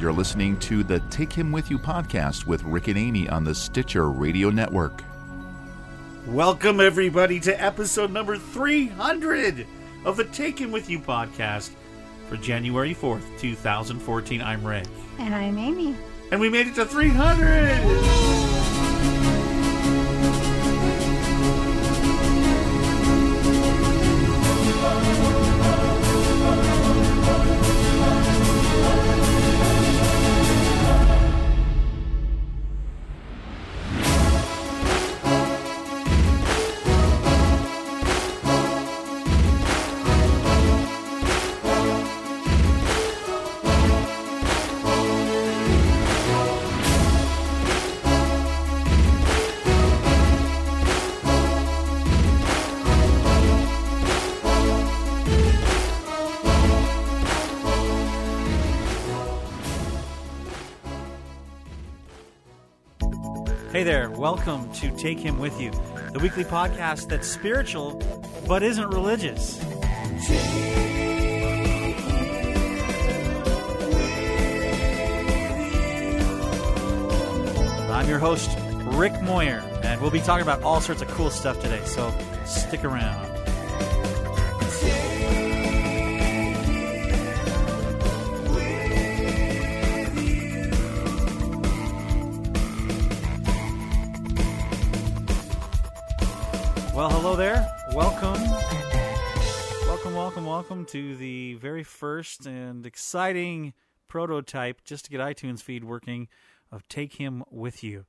You're listening to the Take Him With You podcast with Rick and Amy on the Stitcher Radio Network. Welcome, everybody, to episode number 300 of the Take Him With You podcast for January 4th, 2014. I'm Rick. And I'm Amy. And we made it to 300! Welcome to Take Him With You, the weekly podcast that's spiritual but isn't religious. I'm your host, Rick Moyer, and we'll be talking about all sorts of cool stuff today, so stick around. Very first and exciting prototype just to get iTunes feed working of Take Him With You.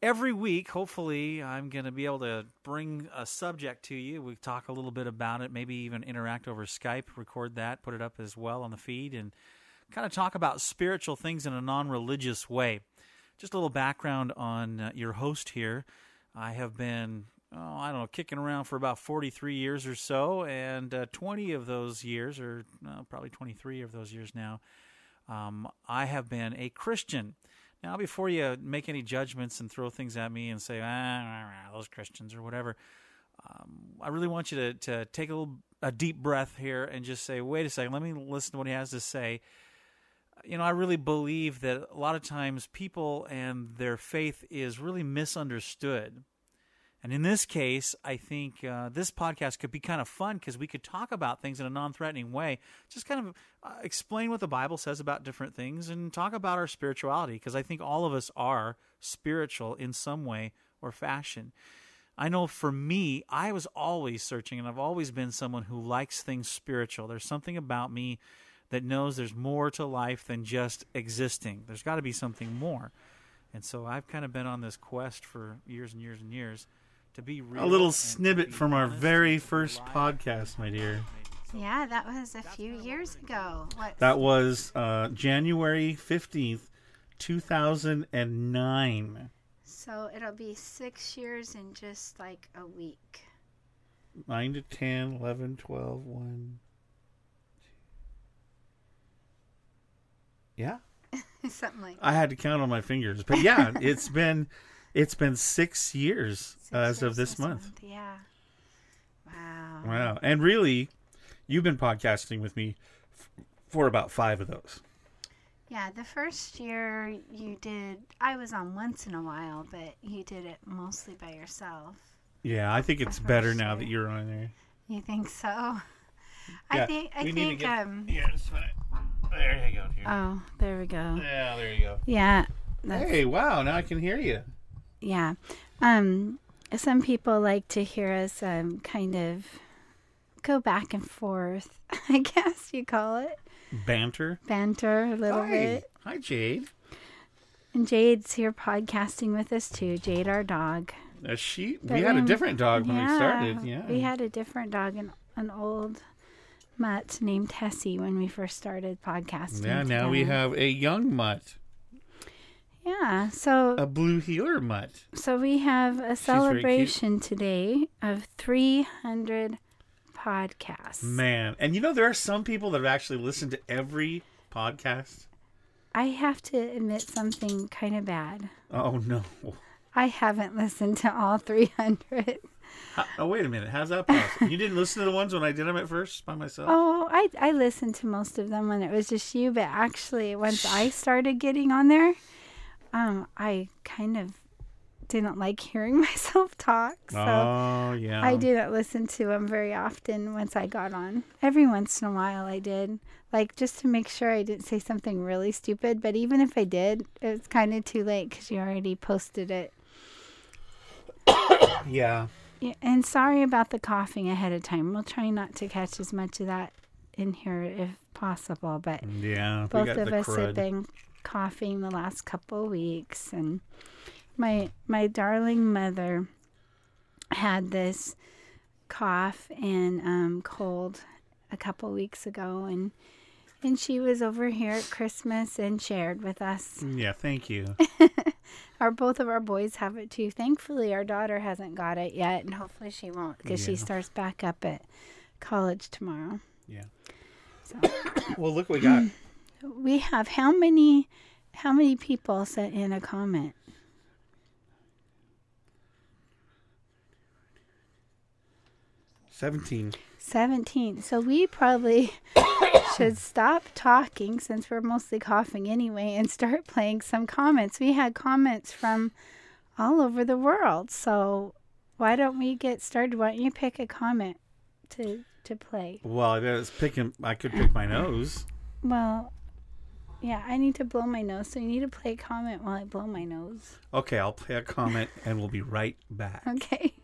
Every week, hopefully, I'm going to be able to bring a subject to you. We talk a little bit about it, maybe even interact over Skype, record that, put it up as well on the feed, and kind of talk about spiritual things in a non religious way. Just a little background on uh, your host here. I have been oh, I don't know, kicking around for about 43 years or so, and uh, 20 of those years, or uh, probably 23 of those years now, um, I have been a Christian. Now, before you make any judgments and throw things at me and say, ah, those Christians or whatever, um, I really want you to, to take a little a deep breath here and just say, wait a second, let me listen to what he has to say. You know, I really believe that a lot of times people and their faith is really misunderstood. And in this case, I think uh, this podcast could be kind of fun because we could talk about things in a non threatening way. Just kind of uh, explain what the Bible says about different things and talk about our spirituality because I think all of us are spiritual in some way or fashion. I know for me, I was always searching and I've always been someone who likes things spiritual. There's something about me that knows there's more to life than just existing, there's got to be something more. And so I've kind of been on this quest for years and years and years to be real. A little snippet from our very first podcast, my dear. Yeah, that was a few years ago. What? That was uh, January 15th, 2009. so it'll be six years in just like a week. 9 to 10, 11, 12, 1. Yeah. Something like I had to count on my fingers. But yeah, it's been it's been 6 years six as of years this month. Yeah. Wow. Wow. And really, you've been podcasting with me f- for about 5 of those. Yeah, the first year you did, I was on once in a while, but you did it mostly by yourself. Yeah, I think it's better now year. that you're on there. You think so? Yeah, I think, I we need to think, get- um, Here, fine. There you go. Here. oh, there we go. yeah, there you go. Yeah. That's, Hey, wow! Now I can hear you. Yeah. Um, some people like to hear us um, kind of go back and forth, I guess you call it. Banter. Banter a little Hi, bit. hi, Jade. And Jade's here podcasting with us too. Jade, our dog. Uh, she. But we had a different dog when we started. Yeah. We had a different dog, an, an old mutt named Tessie when we first started podcasting. Yeah. Now we have a young mutt, Yeah. So a blue heeler mutt. so we have a celebration today of 300 podcasts. Man, and you know there are some people that have actually listened to every podcast. I have to admit something kind of bad. Oh no. I haven't listened to all 300. How- oh, wait a minute. How's that possible? you didn't listen to the ones when I did them at first by myself? Oh, I I listened to most of them when it was just you, but actually once I started getting on there, um, I kind of didn't like hearing myself talk. So Oh, yeah. I didn't listen to them very often once I got on. Every once in a while I did. Like just to make sure I didn't say something really stupid, but even if I did, it was kind of too late cuz you already posted it. Yeah. Yeah, and sorry about the coughing ahead of time. We'll try not to catch as much of that in here if possible, but Yeah. both of us have crud. been coughing the last couple of weeks and my my darling mother had this cough and um, cold a couple weeks ago and and she was over here at Christmas and shared with us. Yeah, thank you. Our both of our boys have it too. Thankfully, our daughter hasn't got it yet, and hopefully she won't because she starts back up at college tomorrow. Yeah. So Well, look what we got. we have how many how many people sent in a comment? 17. 17. So we probably should stop talking since we're mostly coughing anyway and start playing some comments. We had comments from all over the world. So why don't we get started? Why don't you pick a comment to to play? Well, I was picking. I could pick my nose. Well, yeah, I need to blow my nose. So you need to play a comment while I blow my nose. Okay, I'll play a comment and we'll be right back. Okay.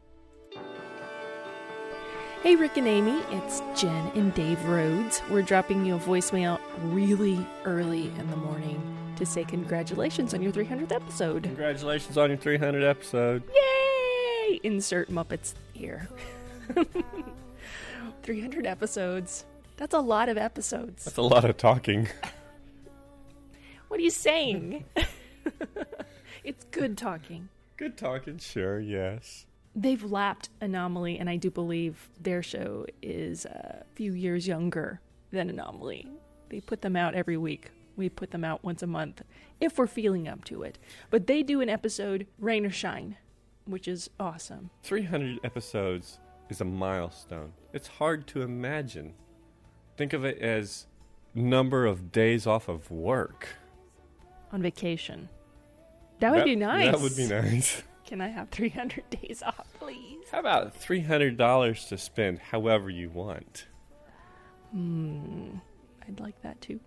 Hey, Rick and Amy, it's Jen and Dave Rhodes. We're dropping you a voicemail really early in the morning to say congratulations on your 300th episode. Congratulations on your 300th episode. Yay! Insert Muppets here. 300 episodes. That's a lot of episodes. That's a lot of talking. What are you saying? it's good talking. Good talking, sure, yes. They've lapped Anomaly, and I do believe their show is a few years younger than Anomaly. They put them out every week. We put them out once a month if we're feeling up to it. But they do an episode, Rain or Shine, which is awesome. 300 episodes is a milestone. It's hard to imagine. Think of it as number of days off of work. On vacation. That would be nice. That would be nice. Can I have 300 days off, please? How about $300 to spend however you want? Hmm. I'd like that too.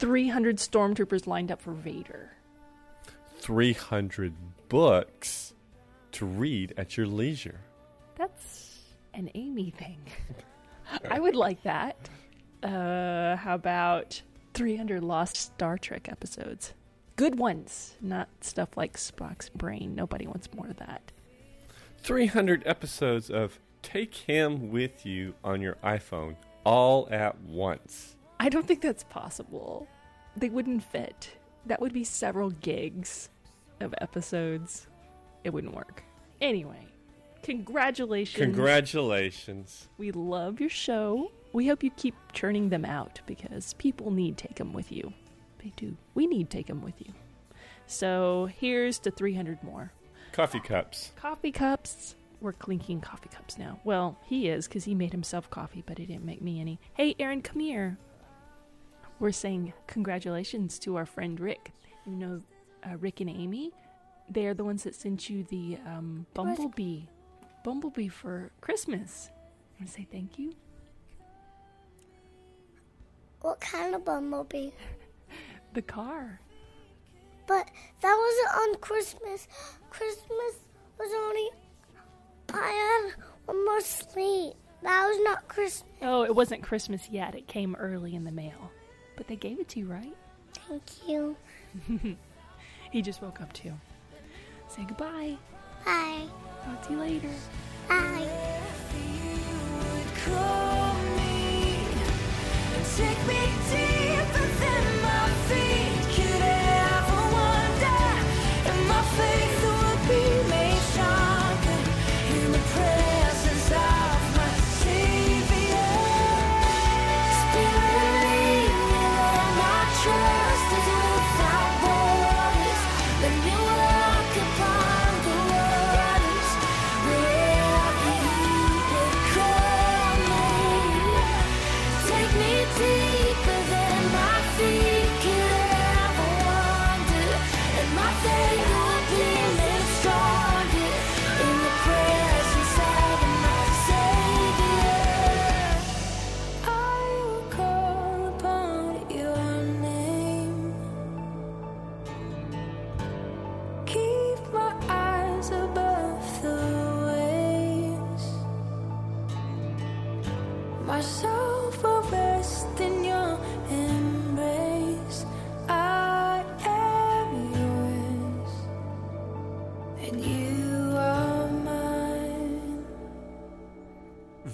300 stormtroopers lined up for Vader. 300 books to read at your leisure. That's an Amy thing. I would like that. Uh, how about 300 lost Star Trek episodes? Good ones, not stuff like Spock's brain. Nobody wants more of that. 300 episodes of Take Him With You on your iPhone all at once. I don't think that's possible. They wouldn't fit. That would be several gigs of episodes. It wouldn't work. Anyway, congratulations. Congratulations. We love your show. We hope you keep churning them out because people need Take 'em with you. They do. We need take them with you. So here's to 300 more. Coffee cups. Coffee cups. We're clinking coffee cups now. Well, he is because he made himself coffee, but he didn't make me any. Hey, Aaron, come here. We're saying congratulations to our friend Rick. You know, uh, Rick and Amy. They're the ones that sent you the um, bumblebee, bumblebee for Christmas. I want to say thank you. What kind of bumblebee? The car. But that wasn't on Christmas. Christmas was only. I had one more sleep. That was not Christmas. Oh, it wasn't Christmas yet. It came early in the mail, but they gave it to you, right? Thank you. He just woke up too. Say goodbye. Bye. Talk to you later. Bye.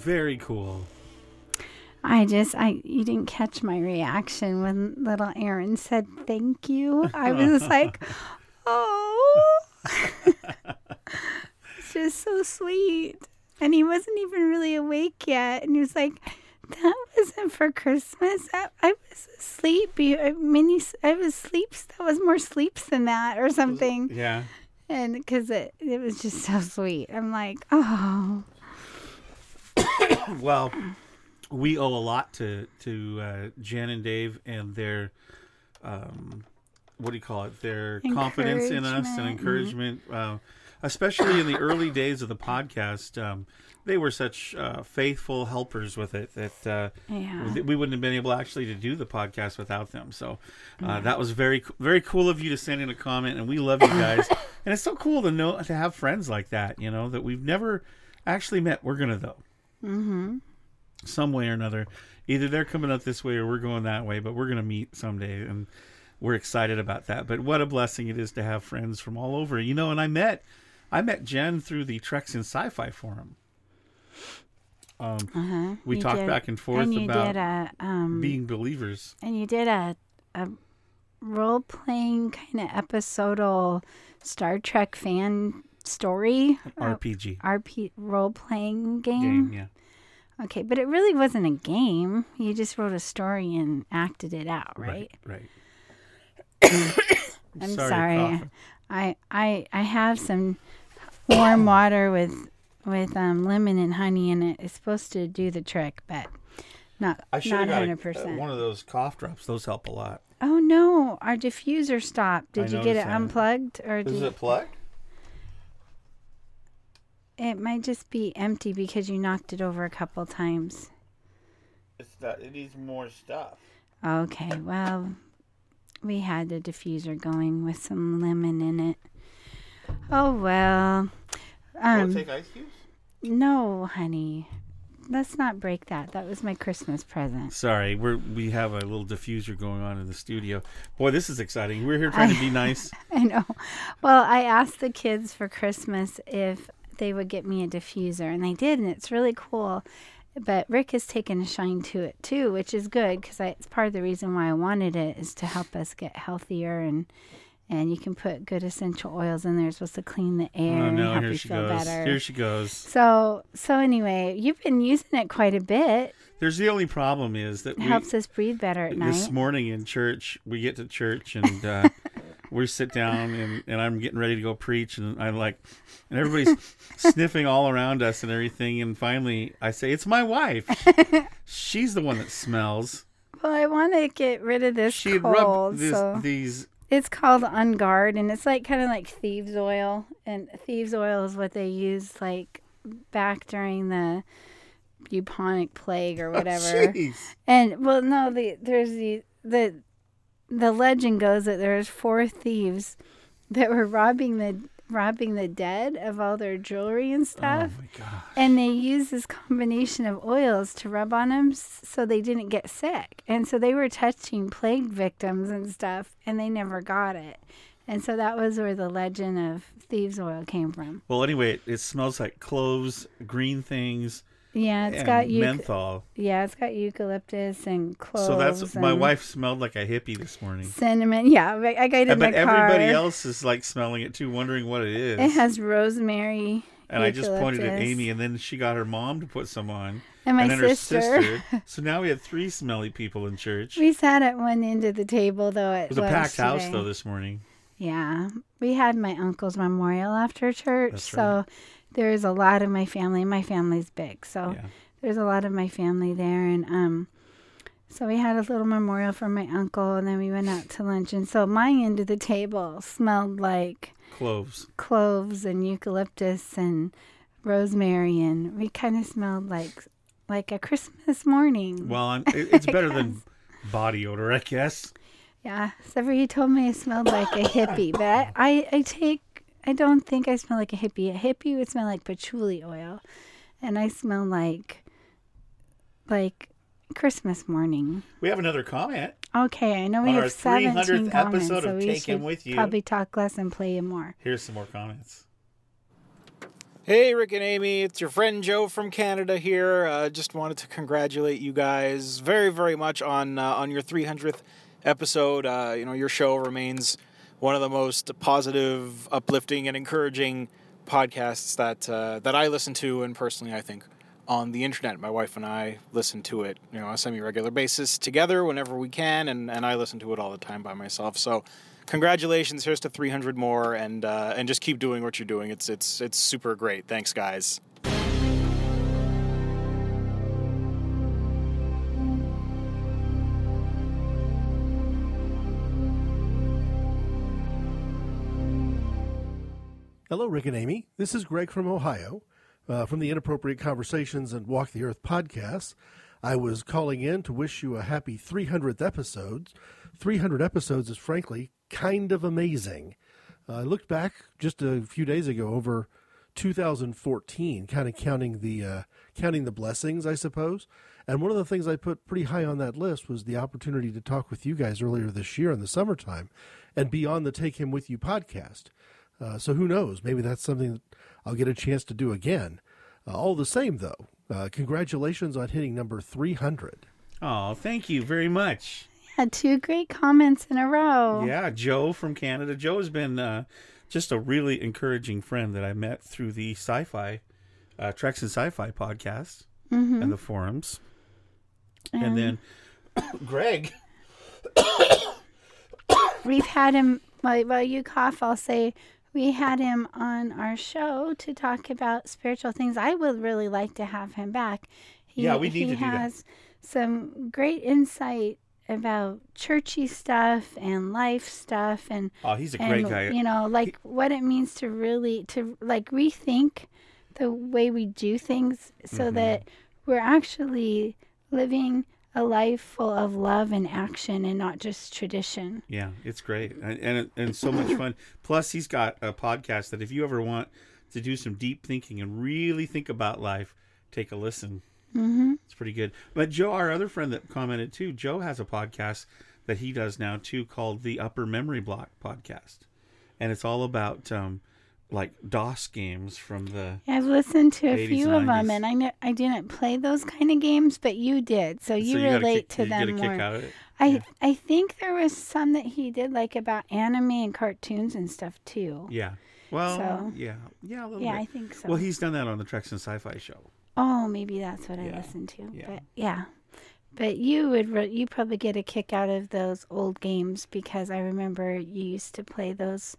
Very cool. I just I you didn't catch my reaction when little Aaron said thank you. I was like, oh, it's just so sweet. And he wasn't even really awake yet, and he was like, "That wasn't for Christmas. I, I was asleep. I, many, I was sleeps. That was more sleeps than that, or something." Yeah. And because it it was just so sweet. I'm like, oh, Well, we owe a lot to to uh, Jen and Dave and their um, what do you call it? Their confidence in us and Encouragement. encouragement, uh, especially in the early days of the podcast. Um, they were such uh, faithful helpers with it that uh, Yeah. we wouldn't have been able actually to do the podcast without them. So uh, that was very very cool of you to send in a comment, and we love you guys. and it's so cool to know to have friends like that. You know that we've never actually met. We're gonna though some way or another. Either they're coming up this way or we're going that way, but we're going to meet someday and we're excited about that. But what a blessing it is to have friends from all over. You know, and I met I met Jen through the Treks and Sci-Fi forum. Um, uh-huh. we You talked did- back and forth and you about did a um, being believers. and you did a a role playing kind of episodal Star Trek fan story uh, RPG RP role playing game. game, yeah. Okay, but it really wasn't a game. You just wrote a story and acted it out, right? Right. I'm Sorry, sorry. I I I have some warm water with with um, lemon and honey in it. It's supposed to do the trick, but not I should not have got hundred a, uh, percent. one of those cough drops. Those help a lot. Oh no, our diffuser stopped. I Did you get it that. unplugged or did Is it plugged? It might just be empty because you knocked it over a couple times. It's that it needs more stuff. Okay, well, we had the diffuser going with some lemon in it. Oh well. Um, ice cubes? no, honey. Let's not break that. That was my Christmas present. Sorry, we're we have a little diffuser going on in the studio. Boy, this is exciting. We're here trying to be nice. I know. Well, I asked the kids for Christmas if they would get me a diffuser, and they did, and it's really cool. But Rick has taken a shine to it too, which is good because it's part of the reason why I wanted it is to help us get healthier and and you can put good essential oils in there. It's supposed to clean the air Oh and help here you she feel goes. better. Here she goes. so so anyway, you've been using it quite a bit. There's the only problem is that It we, helps us breathe better at this night. This morning in church, we get to church and uh, we sit down and, and I'm getting ready to go preach and I'm like, and everybody's sniffing all around us and everything. And finally I say, it's my wife. She's the one that smells. Well, I want to get rid of this She cold, this, so these. It's called On Guard, and it's like kind of like thieves' oil. And thieves' oil is what they used like back during the bubonic plague or oh, whatever. Jeez. and well, no, the there's the the the legend goes that there was four thieves that were robbing the robbing the dead of all their jewelry and Oh stuff. my god. And they used this combination of oils to rub on them so they didn't get sick. And so they were touching plague victims and stuff, and they never got it. And so that was where the legend of thieves' oil came from. Well, anyway, it, it smells like cloves, green things, Yeah, it's got euc- menthol. yeah, it's got eucalyptus and cloves. So that's my wife smelled like a hippie this morning. Cinnamon. Yeah, I I got it in but the car. everybody else is like smelling it too, wondering what it is. It has rosemary. and I just pointed at. Amy, and then she got her mom to put some on, and my and then sister. her sister. So now we had three smelly people in church. We sat at one end of the table though. At it was a packed house though this morning. Yeah, we had my uncle's memorial after church, That's so there's a lot of my family. My family's big, so Yeah. there's a lot of my family there, and um, so we had a little memorial for my uncle, and then we went out to lunch, and so my end of the table smelled like Cloves. cloves and eucalyptus and rosemary, and we kind of smelled like like a Christmas morning. Well, I'm, it, it's better than body odor, I guess. Yeah, except told me I smelled like a hippie, but I, I take, I don't think I smell like a hippie. A hippie would smell like patchouli oil, and I smell like, like Christmas morning. We have another comment. Okay, I know we On our have 17 comments, episode so of we Take Him should With You. probably talk less and play more. Here's some more comments. Hey, Rick and Amy, it's your friend Joe from Canada here. Uh, just wanted to congratulate you guys very, very much on uh, on your 300th episode. Uh, you know, your show remains one of the most positive, uplifting, and encouraging podcasts that uh, that I listen to, and personally, I think on the internet. My wife and I listen to it, you know, on a semi-regular basis together whenever we can, and, and I listen to it all the time by myself. So, congratulations! Here's to 300 more, and uh, and just keep doing what you're doing. It's it's it's super great. Thanks, guys. Hello, Rick and Amy. This is Greg from Ohio, uh, from the Inappropriate Conversations and Walk the Earth podcasts. I was calling in to wish you a happy 300th episode. 300 episodes is frankly kind of amazing. Uh, I looked back just a few days ago over 2014, kind of counting the uh, counting the blessings, I suppose. And one of the things I put pretty high on that list was the opportunity to talk with you guys earlier this year in the summertime, and be on the Take Him With You podcast. Uh, so who knows? Maybe that's something that I'll get a chance to do again. Uh, all the same, though, uh, congratulations on hitting number 300. Oh, thank you very much. Had two great comments in a row. Yeah, Joe from Canada. Joe has been uh, just a really encouraging friend that I met through the sci-fi, uh, Treks and Sci-Fi podcast Mhm. and the forums. And- and then Greg. We've had him, while, while you cough, I'll say we had him on our show to talk about spiritual things. I would really like to have him back. He, Yeah, we need he to do that. has some great insight about churchy stuff and life stuff and Oh, he's a and, great guy. You know, like what it means to really to like rethink the way we do things so Mhm. that we're actually living a life full of love and action and not just tradition. Yeah, it's great and and, and so much fun. Plus, he's got a podcast that if you ever want to do some deep thinking and really think about life, take a listen. Mm-hmm. It's pretty good. But Joe, our other friend that commented too, Joe has a podcast that he does now too called the Upper Memory Block Podcast, and it's all about um, like DOS games from the. I've listened to a few of them, and I know I didn't play those kind of games, but you did, so you So you relate kick- to you get them more. out of it? I I think there was some that he did like about anime and cartoons and stuff too. Yeah. Well, So- yeah, yeah, a little Yeah, bit. I think so. Well, he's done that on the Treks and Sci-Fi show. Oh, maybe that's what I listened to. yeah. But yeah. But you would re- you probably get a kick out of those old games because I remember you used to play those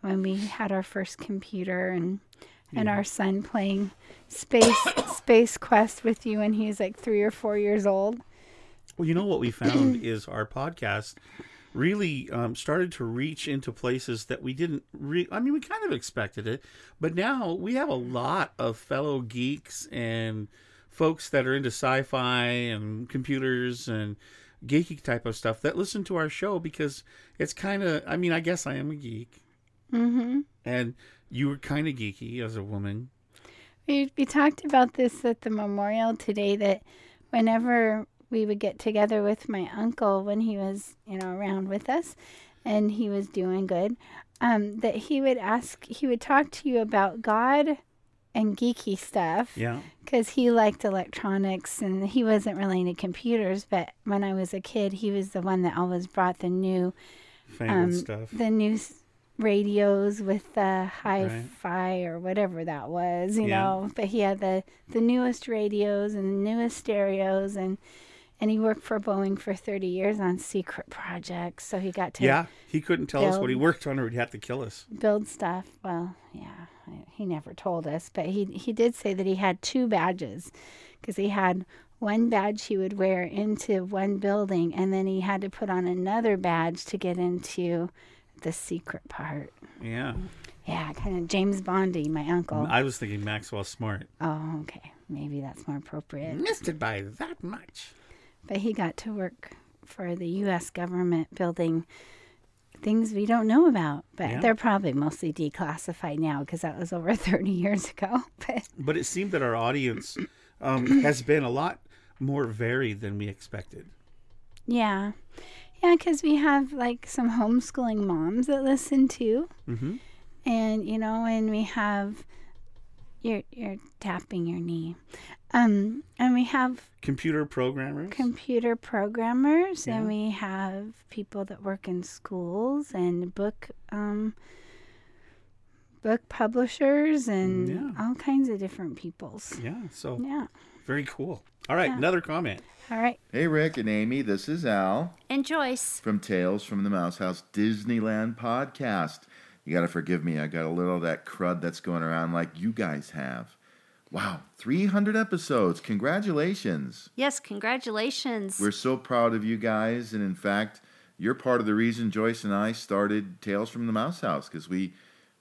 when we had our first computer and and Yeah. our son playing space space quest with you when he was like 3 or 4 years old. Well, you know what we found is our podcast really um, started to reach into places that we didn't. Re- I mean, we kind of expected it, but now we have a lot of fellow geeks and folks that are into sci-fi and computers and geeky type of stuff that listen to our show because it's kind of. I mean, I guess I am a geek, Mhm. and you were kind of geeky as a woman. We, we talked about this at the memorial today that whenever we would get together with my uncle when he was, you know, around with us and he was doing good, um, that he would ask, he would talk to you about God and geeky stuff. Yeah. Because he liked electronics and he wasn't really into computers, but when I was a kid, he was the one that always brought the new um, stuff. the new radios with the hi-fi or whatever that was, you Yeah. know. But he had the the newest radios and the newest stereos, and and he worked for Boeing for thirty years on secret projects, so he got to Yeah, he couldn't tell us what he worked on, or he'd have to kill us. build stuff. Well, yeah, he never told us, but he he did say that he had two badges because he had one badge he would wear into one building, and then he had to put on another badge to get into the secret part. Yeah. Yeah, kind of James Bondy, my uncle. I was thinking Maxwell Smart. Oh, okay. Maybe that's more appropriate. Missed it by that much. But he got to work for the U.S. government building things we don't know about. But Yeah. they're probably mostly declassified now because that was over 30 years ago. But But it seemed that our audience um, has been a lot more varied than we expected. yeah. Yeah, because we have like some homeschooling moms that listen too. Mm-hmm. And, you know, and we have you're you're tapping your knee. Um, and we have Computer programmers. computer programmers Yeah. and we have people that work in schools and book um book publishers and Yeah. all kinds of different peoples. yeah. So Yeah. very cool. All right, Yeah. another comment. All right. Hey, Rick and Amy, this is Al And Joyce. from Tales from the Mouse House Disneyland podcast. You got to forgive me. I got a little of that crud that's going around like you guys have. Wow, 300 episodes. Congratulations. Yes, congratulations. We're so proud of you guys. And in fact, you're part of the reason Joyce and I started Tales from the Mouse House because we,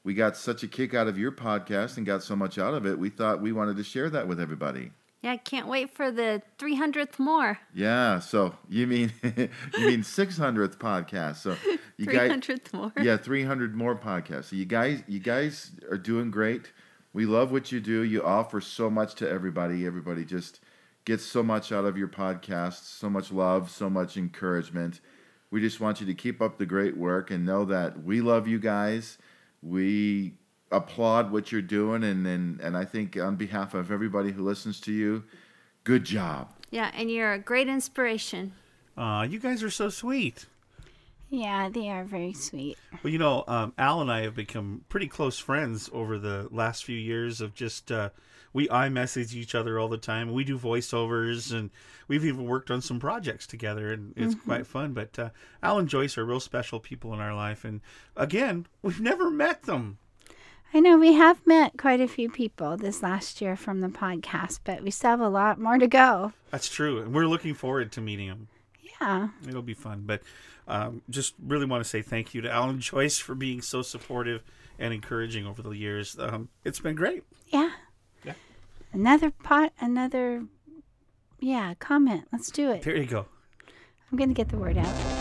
we got such a kick out of your podcast and got so much out of it. We thought we wanted to share that with everybody. Yeah, I can't wait for the 300th more. Yeah, so you mean you mean 600th podcast. So you guys 300th more. Yeah, 300 more podcasts. So you guys you guys are doing great. We love what you do. You offer so much to everybody. Everybody just gets so much out of your podcast, so much love, so much encouragement. We just want you to keep up the great work and know that we love you guys. We applaud what you're doing and and, and I think on behalf of everybody who listens to you, good job. Yeah, and you're a great inspiration. Uh, you guys are so sweet. Yeah, they are very sweet. Well, you know, um, Al and I have become pretty close friends over the last few years of just uh, we message each other all the time. We do voiceovers, and we've even worked on some projects together, and it's quite fun. But uh, Al and Joyce are real special people in our life, and again, we've never met them. I know we have met quite a few people this last year from the podcast, but we still have a lot more to go. That's true, and we're looking forward to meeting them. Yeah. It'll be fun. But um, just really want to say thank you to Al and Joyce for being so supportive and encouraging over the years. Um, it's been great. Yeah. Yeah. Another pot, another, yeah, comment. Let's do it. There you go. I'm going to get the word out.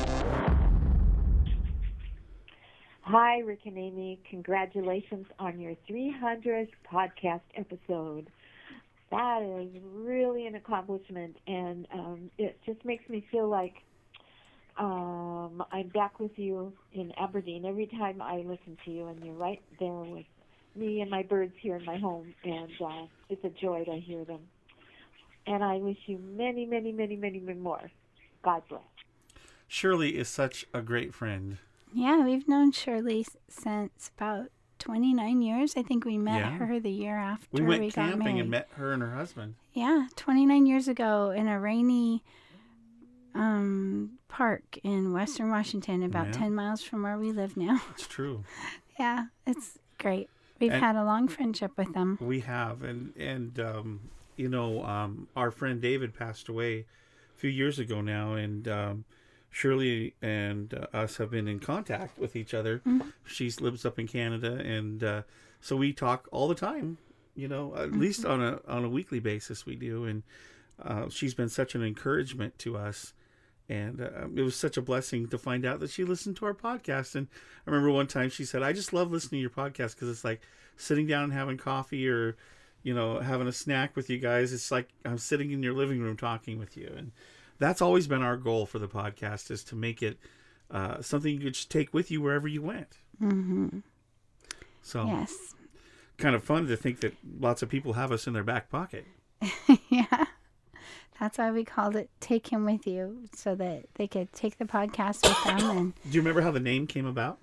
Hi, Rick and Amy. Congratulations on your 300th podcast episode. That is really an accomplishment, and um, it just makes me feel like um, I'm back with you in Aberdeen every time I listen to you, and you're right there with me and my birds here in my home, and uh, it's a joy to hear them. And I wish you many, many, many, many, many more. God bless. Shirley is such a great friend. Yeah, we've known Shirley since about 29 years. I think we met Yeah. her the year after We we, went got camping married. and met her and her husband. Yeah, 29 years ago in a rainy um, park in Western Washington, about Yeah. 10 miles from where we live now. It's true. yeah, it's great. We've And- had a long friendship with them. We have, and and um, you know, um, our friend David passed away a few years ago now, and um, Shirley and uh, us have been in contact with each other. She lives up in Canada, and uh, so we talk all the time. You know, at least on a on a weekly basis, we do, and uh, she's been such an encouragement to us. And uh, it was such a blessing to find out that she listened to our podcast. And I remember one time she said, "I just love listening to your podcast because it's like sitting down and having coffee or, you know, having a snack with you guys. It's like I'm sitting in your living room talking with you." And that's always been our goal for the podcast is to make it uh, something you could just take with you wherever you went. hmm So Yes. kind of fun to think that lots of people have us in their back pocket. yeah. That's why we called it Take Him With You, so that they could take the podcast with them. And Do you remember how the name came about?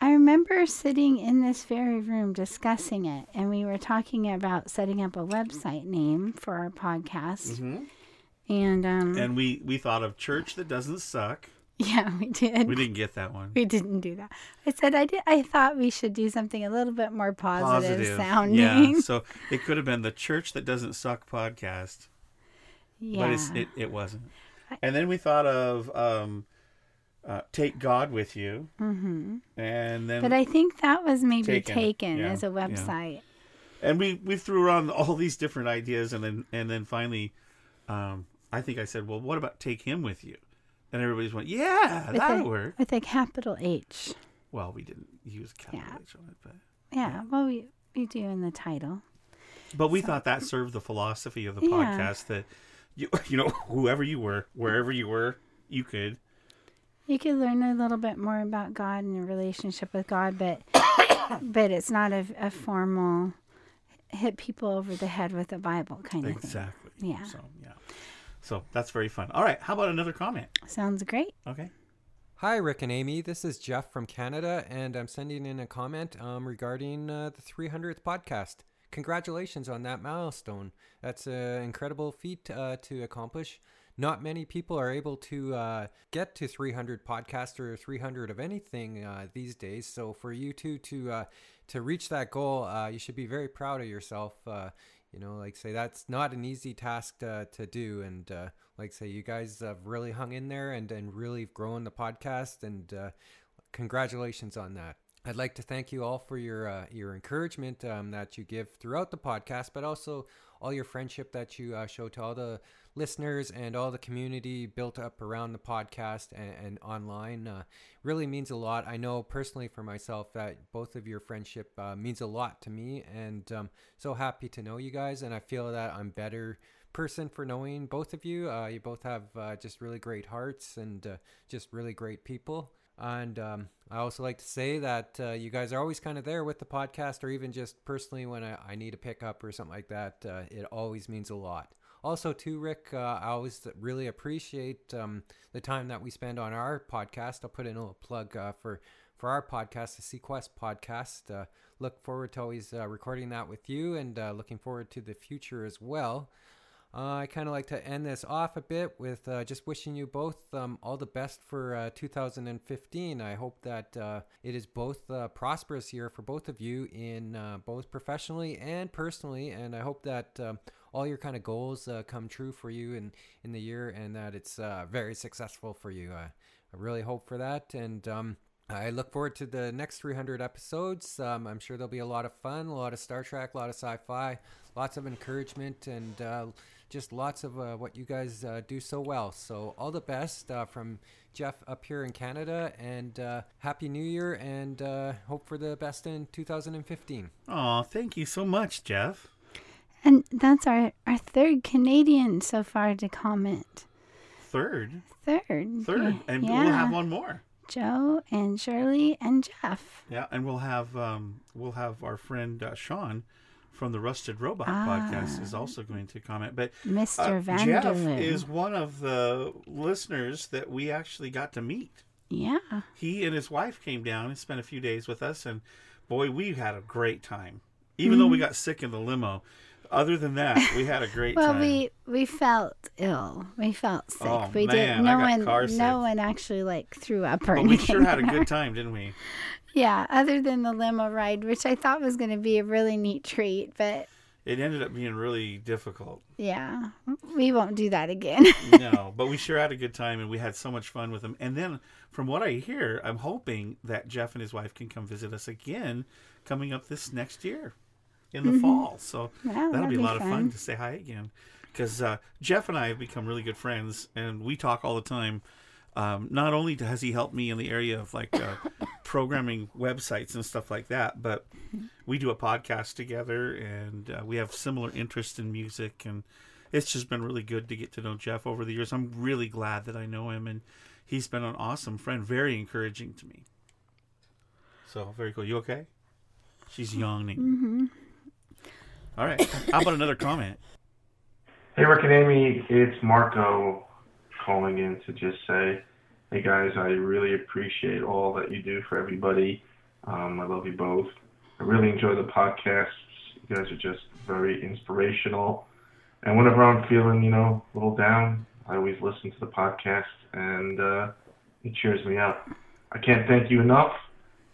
I remember sitting in this very room discussing it, and we were talking about setting up a website name for our podcast. Mhm. And, um, And we we thought of church that doesn't suck. yeah, we did. We didn't get that one. We didn't do that. I said I did. I thought we should do something a little bit more positive, sounding. Yeah. So it could have been the church that doesn't suck podcast. Yeah. But it's, it it wasn't. And then we thought of um, uh, take God with you. hmm And then But I think that was maybe Taken, taken, yeah, as a yeah. website. and we we threw around all these different ideas and then and then finally um, I think I said, "Well, what about take him with you?" And everybody's went, "Yeah, With that'll a, work." With a capital H. Well, we didn't use capital Yeah. H on it, but Yeah, well, we, we do in the title. But we thought that served the philosophy of the Yeah. podcast that you you know whoever you were, wherever you were, you could. You could learn a little bit more about God and your relationship with God, but but it's not a, a formal hit people over the head with a Bible kind of Exactly. thing. Exactly. Yeah. So yeah. So that's very fun. All right. How about another comment? Sounds great. Okay. Hi, Rick and Amy. This is Jeff from Canada, and I'm sending in a comment um, regarding uh, the 300th podcast. Congratulations on that milestone. That's an incredible feat uh, to accomplish. Not many people are able to uh, get to 300 podcasts or 300 of anything uh, these days. So for you two to uh, to reach that goal, uh, you should be very proud of yourself. You know, like say that's not an easy task to, to do, and uh, like say you guys have really hung in there and and really grown the podcast, and uh, congratulations on that. I'd like to thank you all for your uh, your encouragement um, that you give throughout the podcast, but also all your friendship that you uh, show to all the listeners and all the community built up around the podcast and, and online. Uh, really means a lot. I know personally for myself that both of your friendship uh, means a lot to me, and um, so happy to know you guys. And I feel that I'm better person for knowing both of you. Uh, you both have uh, just really great hearts and uh, just really great people. And um, I also like to say that uh, you guys are always kind of there with the podcast, or even just personally when I, I need a pickup or something like that. Uh, it always means a lot. Also, too, Rick, uh, I always really appreciate um, the time that we spend on our podcast. I'll put in a little plug uh, for for our podcast, the Sequest podcast. Uh, look forward to always uh, recording that with you, and uh, looking forward to the future as well. Uh, I kind of like to end this off a bit with just wishing you both um, all the best for uh, 2015. I hope that it is both a prosperous year for both of you in both professionally and personally, and I hope that um, all your kind of goals uh, come true for you in in the year, and that it's uh, very successful for you. I, really hope for that, and um, I look forward to the next 300 episodes. Um, I'm sure there'll be a lot of fun, a lot of Star Trek, a lot of sci-fi, lots of encouragement, and uh, just lots of uh, what you guys uh, do so well. So all the best uh, from Jeff up here in Canada, and uh, happy New Year, and uh, hope for the best in 2015. Oh, thank you so much, Jeff. And that's our, our third Canadian so far to comment. Third. Third. Third. Yeah. And we'll have one more. Joe and Shirley and Jeff. Yeah, and we'll have um, we'll have our friend uh, Sean from the Rusted Robot Ah. podcast is also going to comment. But Mr. uh, Van Jeff is one of the listeners that we actually got to meet. Yeah. He and his wife came down and spent a few days with us, and boy, we had a great time. Even though we Mhm. got sick in the limo, other than that, we had a great time. well, time. we we felt ill. We felt oh, sick. Oh, we man, did. No one. No one actually like threw up or but we anything. sure had a good time, didn't we? Yeah, other than the limo ride, which I thought was going to be a really neat treat, but It ended up being really difficult. yeah, we won't do that again. no, but we sure had a good time and we had so much fun with them. And then, from what I hear, I'm hoping that Jeff and his wife can come visit us again coming up this next year in the Mhm. fall. So Wow, that'll be a lot of fun. fun to say hi again. Because uh, Jeff and I have become really good friends and we talk all the time. Um, not only has he helped me in the area of like uh, programming websites and stuff like that, but we do a podcast together and uh, we have similar interests in music and it's just been really good to get to know Jeff over the years. I'm really glad that I know him and he's been an awesome friend, very encouraging to me. So very cool. You okay? She's yawning. hmm All right. How about another comment? Hey, Rick and Amy, it's Marco calling in to just say, hey guys, I really appreciate all that you do for everybody. Um, I love you both. I really enjoy the podcasts. You guys are just very inspirational. And whenever I'm feeling, you know, a little down, I always listen to the podcast and uh, it cheers me up. I can't thank you enough.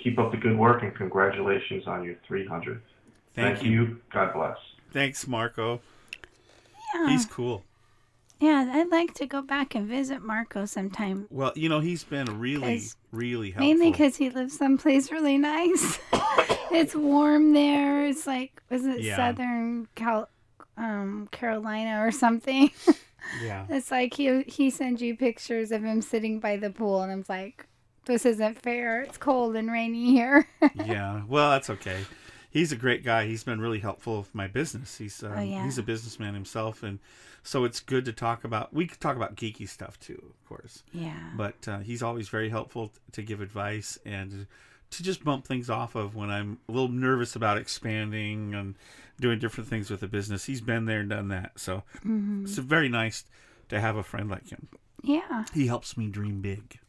Keep up the good work and congratulations on your 300th. Thank you. God bless. Thanks, Marco. Yeah. He's cool. Yeah, I'd like to go back and visit Marco sometime. Well, you know, he's been really, 'Cause- really helpful. Mainly because he lives someplace really nice. it's warm there. It's like, was it Yeah. Southern Cal- um, Carolina or something? Yeah. It's like he he sends you pictures of him sitting by the pool, and I'm like, this isn't fair. It's cold and rainy here. yeah. Well, that's okay. He's a great guy. He's been really helpful with my business. He's um, Oh, yeah. he's a businessman himself, and so it's good to talk about. We could talk about geeky stuff too, of course. Yeah. But uh, he's always very helpful t- to give advice and to just bump things off of when I'm a little nervous about expanding and doing different things with the business. He's been there and done that, so Mhm. it's very nice to have a friend like him. Yeah. He helps me dream big.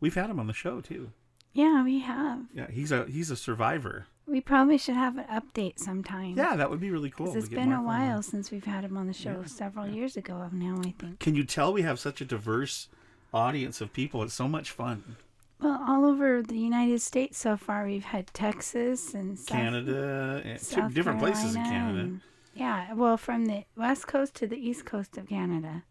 We've had him on the show too. Yeah, we have. Yeah, he's a he's a survivor. We probably should have an update sometime. Yeah, that would be really cool. It's been a on while since we've had him on the show. Yeah. Several years ago now, I think. Can you tell we have such a diverse audience of people? It's so much fun. Well, all over the United States so far, we've had Texas and South, Canada, eh, and South different places in Canada. and- yeah, well, from the west coast to the east coast of Canada.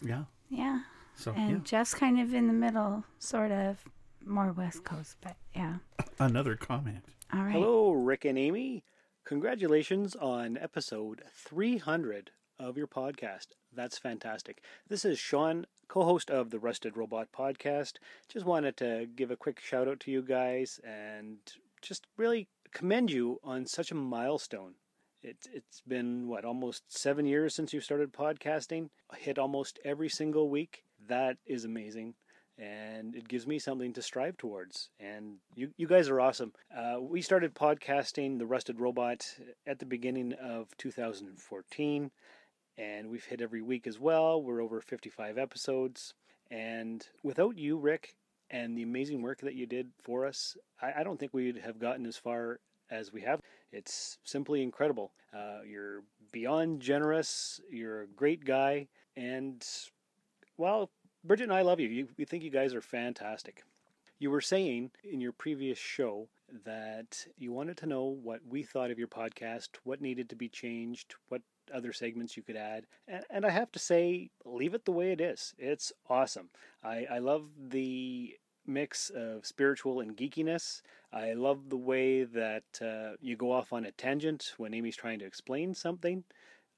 Yeah. Yeah. So, and yeah. just kind of in the middle, sort of more west coast, but yeah. Another comment. All right. Hello, Rick and Amy. Congratulations on episode 300 of your podcast. That's fantastic. This is Sean, co host of the Rusted Robot podcast. Just wanted to give a quick shout out to you guys and just really commend you on such a milestone. It's it's been what almost seven years since you started podcasting. Hit almost every single week. That is amazing, and it gives me something to strive towards. And you you guys are awesome. Uh, we started podcasting the Rusted Robot at the beginning of 2014, and we've hit every week as well. We're over 55 episodes, and without you, Rick, and the amazing work that you did for us, I, I don't think we'd have gotten as far as we have. It's simply incredible. Uh, you're beyond generous. You're a great guy, and well, Bridget and I love you. you. We think you guys are fantastic. You were saying in your previous show that you wanted to know what we thought of your podcast, what needed to be changed, what other segments you could add. And, and I have to say, leave it the way it is. It's awesome. I, I love the mix of spiritual and geekiness. I love the way that uh, you go off on a tangent when Amy's trying to explain something.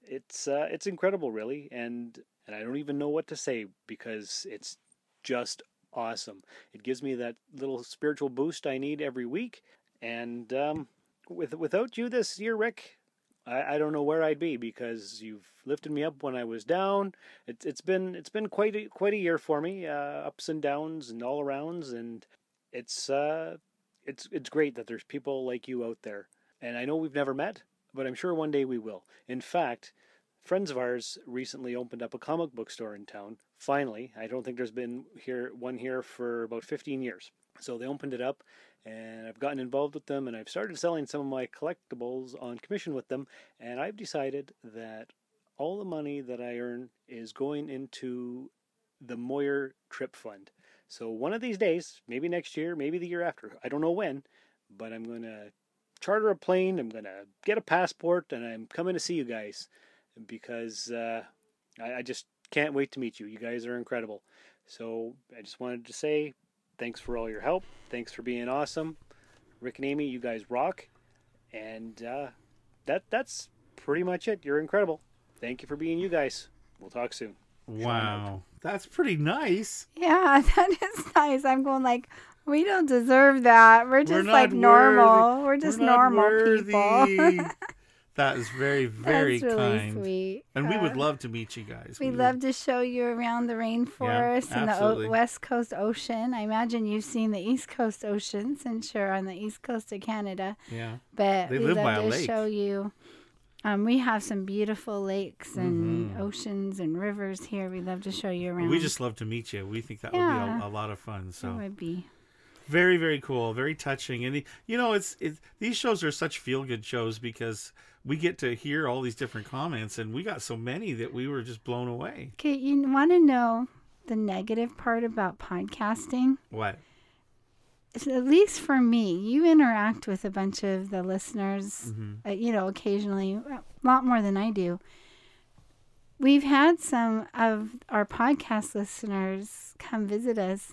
It's uh, it's incredible, really, and and I don't even know what to say because it's just awesome. It gives me that little spiritual boost I need every week, and um, with without you this year, Rick, I, I don't know where I'd be because you've lifted me up when I was down. It's it's been it's been quite a, quite a year for me, uh, ups and downs and all arounds, and it's uh, it's it's great that there's people like you out there. And I know we've never met, but I'm sure one day we will. In fact, friends of ours recently opened up a comic book store in town. Finally, I don't think there's been here one here for about 15 years. So they opened it up, and I've gotten involved with them, and I've started selling some of my collectibles on commission with them. And I've decided that all the money that I earn is going into the Moyer Trip Fund. So one of these days, maybe next year, maybe the year after, I don't know when, but I'm going to charter a plane, I'm going to get a passport, and I'm coming to see you guys because uh, I, I just can't wait to meet you. You guys are incredible. So I just wanted to say thanks for all your help. Thanks for being awesome. Rick and Amy, you guys rock. And uh, that that's pretty much it. You're incredible. Thank you for being you guys. We'll talk soon. Wow, that's pretty nice. Yeah, that is nice. I'm going like, we don't deserve that. We're just not like normal. worthy. We're just We're not normal worthy. people. That is very, very That's really kind. sweet. And we would Uh, love to meet you guys. We'd We love to show you around the rainforest and the o- West Coast Ocean. I imagine you've seen the East Coast Ocean since you're on the East Coast of Canada. Yeah. But They we'd love to lake. show you. Um, we have some beautiful lakes and Mhm. oceans and rivers here. We'd love to show you around. We just love to meet you. We think that would be a, a lot of fun. So It would be. very, very cool, very touching, and you know, it's it. These shows are such feel good shows because we get to hear all these different comments, and we got so many that we were just blown away. Okay, you want to know the negative part about podcasting? What? At least for me, you interact with a bunch of the listeners, Mhm. uh, you know, occasionally, a lot more than I do. We've had some of our podcast listeners come visit us,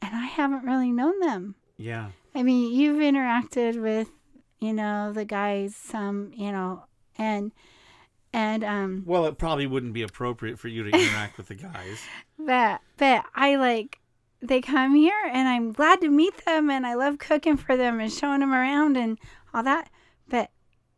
and I haven't really known them. Yeah. I mean, you've interacted with, you know, the guys some, you know, and and um Well, it probably wouldn't be appropriate for you to interact with the guys. but but I like they come here and I'm glad to meet them and I love cooking for them and showing them around and all that. But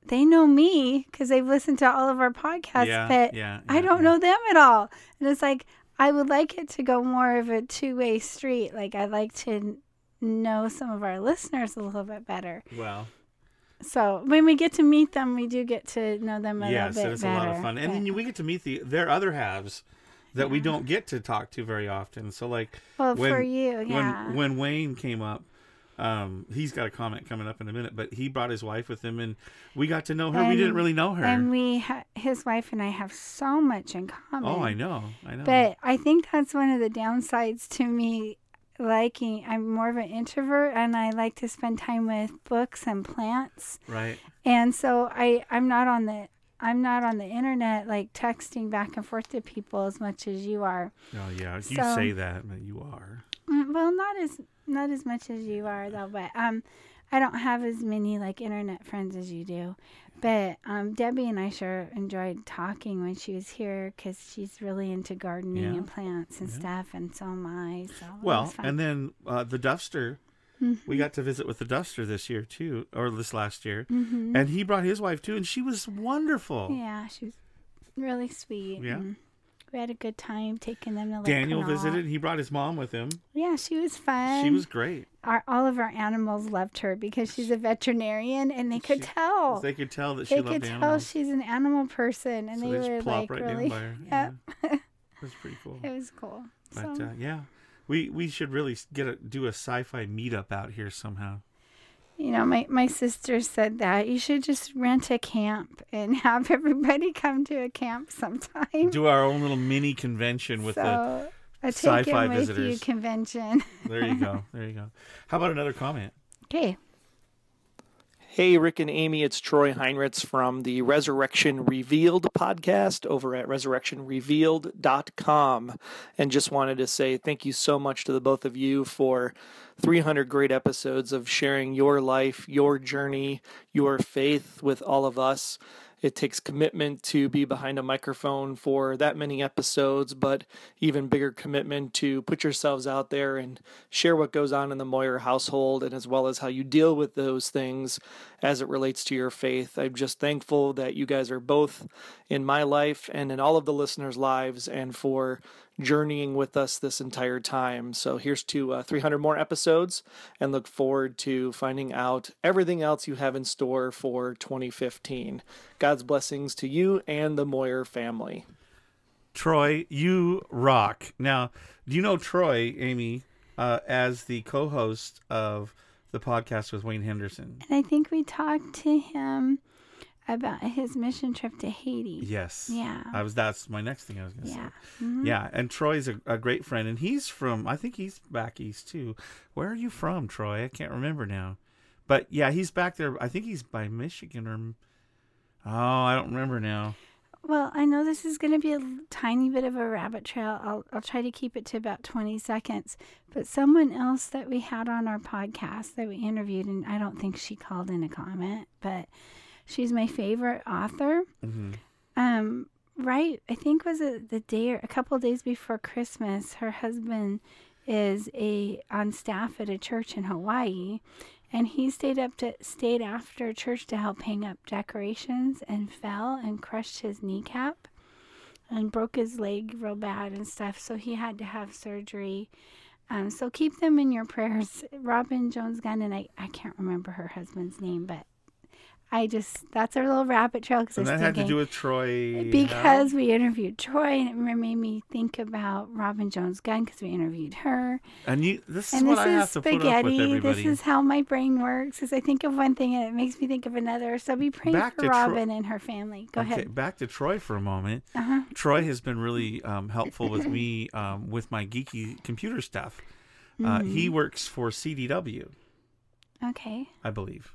they know me because they've listened to all of our podcasts. Yeah, but yeah, I don't know them at all. And it's like I would like it to go more of a two way street. Like I'd like to know some of our listeners a little bit better. Well, So when we get to meet them, we do get to know them a yes, little bit it's better. a lot of fun, and but- then we get to meet the their other halves that we don't get to talk to very often. So like, Well, when, for you, when yeah. when Wayne came up. Um, he's got a comment coming up in a minute, but he brought his wife with him, and we got to know her. we didn't really know her. And we, ha- his wife and I, have so much in common. oh, I know, I know. But I think that's one of the downsides to me liking. I'm more of an introvert, and I like to spend time with books and plants. right. And so I, I'm not on the, I'm not on the internet like texting back and forth to people as much as you are. Oh yeah, you So- say that, but you are. Mm, Well, not as not as much as you are though, but um, I don't have as many like internet friends as you do. But um, Debbie and I sure enjoyed talking when she was here because she's really into gardening Yeah. and plants and Yeah. stuff, and so am I. So Well, and then uh, the Duster. We Mhm. got to visit with the Duster this year too, or this last year, Mhm. and he brought his wife too, and she was wonderful. yeah, she was really sweet. Yeah. we had a good time taking them to Lake Daniel Canal. visited. He brought his mom with him. Yeah, she was fun. she was great. Our, all of our animals loved her because she's a veterinarian, and they could tell. They could tell that she loved her. they loved could tell animals. she's an animal person, and So they they just were plop like right down really. by her, Yep. It was pretty cool. it was cool. But so, uh, yeah, we we should really get a do a sci-fi meetup out here somehow. you know, my my sister said that you should just rent a camp and have everybody come to a camp sometime. Do our own little mini convention with so the a take sci-fi it with visitors. you convention. There you go. There you go. How about another comment? Okay. Hey, Rick and Amy, it's Troy Heinrichs from the Resurrection Revealed podcast over at resurrectionrevealed.com. And just wanted to say thank you so much to the both of you for 300 great episodes of sharing your life, your journey, your faith with all of us. It takes commitment to be behind a microphone for that many episodes, but even bigger commitment to put yourselves out there and share what goes on in the Moyer household and as well as how you deal with those things as it relates to your faith. I'm just thankful that you guys are both in my life and in all of the listeners' lives and for journeying with us this entire time. So here's to uh, 300 more episodes and look forward to finding out everything else you have in store for 2015. God's blessings to you and the Moyer family. Troy, you rock. Now, do you know Troy, Amy, uh, as the co-host of the podcast with Wayne Henderson? And I think we talked to him about his mission trip to Haiti. Yes. Yeah. I was. That's my next thing I was going to Yeah. say. Mhm. Yeah, and Troy's a, a great friend, and he's from. I think he's back east too. Where are you from, Troy? I can't remember now. But yeah, he's back there. I think he's by Michigan or. Oh, I don't remember now. Well, I know this is going to be a tiny bit of a rabbit trail. I'll, I'll try to keep it to about 20 seconds. But someone else that we had on our podcast that we interviewed, and I don't think she called in a comment, but she's my favorite author. Mm-hmm. Um, right, I think was it the day or a couple of days before Christmas. Her husband is a on staff at a church in Hawaii, and he stayed up to stayed after church to help hang up decorations and fell and crushed his kneecap and broke his leg real bad and stuff. So he had to have surgery. Um, so keep them in your prayers. Robin Jones Gunn and I, I can't remember her husband's name, but I just that's our little rabbit trail because I And was that had to do with Troy. because we interviewed Troy and it made me think about Robin Jones Gunn because we interviewed her. And you, this is and what this I is have to put up with spaghetti. everybody. This is how my brain works. Is I think of one thing and it makes me think of another. So be praying Back for to Tro- Robin and her family. Go okay, ahead. back to Troy for a moment. Uh-huh. Troy has been really um, helpful with me um, with my geeky computer stuff. Uh, he Mhm. works for CDW, Okay. I believe.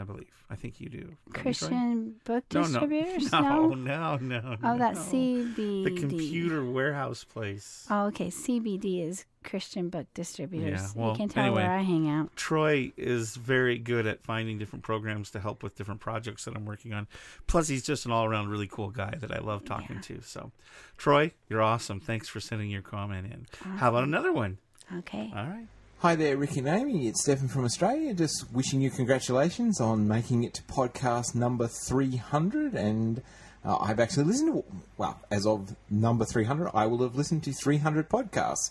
I believe. I think you do. Christian book No, no. distributors? No, no, no. Oh, that's no. CBD. The computer warehouse place. Oh, okay. CBD is Christian book distributors. Yeah, well, you can tell anyway, where I hang out. Troy is very good at finding different programs to help with different projects that I'm working on. Plus, he's just an all around really cool guy that I love talking to. So, Troy, you're awesome. Thanks for sending your comment in. How about another one? Okay. All right. Hi there, Rick and Amy. It's Stephen from Australia. Just wishing you congratulations on making it to podcast number 300. And uh, I've actually listened to, well, as of number 300, I will have listened to 300 podcasts.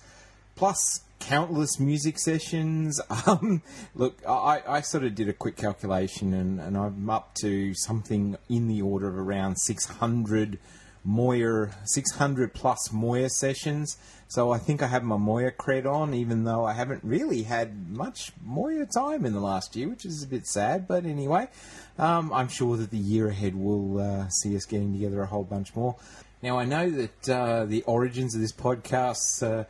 plus countless music sessions. Um, look, I, I sort of did a quick calculation, and, and I'm up to something in the order of around 600 Moyer, 600 plus Moyer sessions. So I think I have my Moyer cred on, even though I haven't really had much Moyer time in the last year, which is a bit sad. But anyway, um, I'm sure that the year ahead will uh, see us getting together a whole bunch more. Now I know that uh, the origins of this podcast. Uh,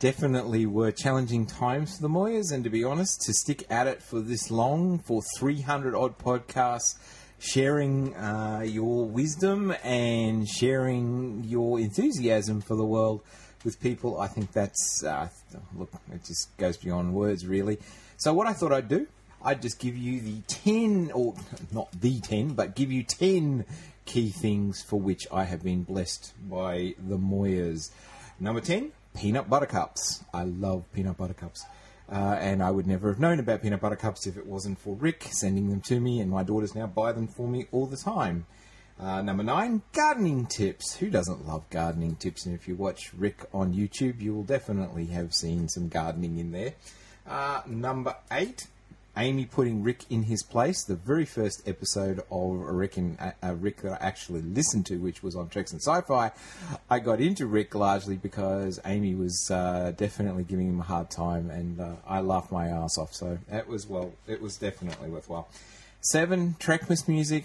definitely were challenging times for the Moyers, and to be honest, to stick at it for this long, for 300 odd podcasts, sharing uh, your wisdom and sharing your enthusiasm for the world with people, I think that's, uh, look, it just goes beyond words, really. So, what I thought I'd do, I'd just give you the 10, or not the 10, but give you 10 key things for which I have been blessed by the Moyers. Number 10, peanut butter cups. I love peanut butter cups. Uh, and I would never have known about peanut butter cups if it wasn't for Rick sending them to me, and my daughters now buy them for me all the time. Uh, number nine, gardening tips. Who doesn't love gardening tips? And if you watch Rick on YouTube, you will definitely have seen some gardening in there. Uh, number eight, Amy putting Rick in his place. The very first episode of Rick and uh, uh, Rick that I actually listened to, which was on Treks and Sci-Fi, I got into Rick largely because Amy was uh, definitely giving him a hard time, and uh, I laughed my ass off. So that was well, it was definitely worthwhile. Seven, Trekmas music.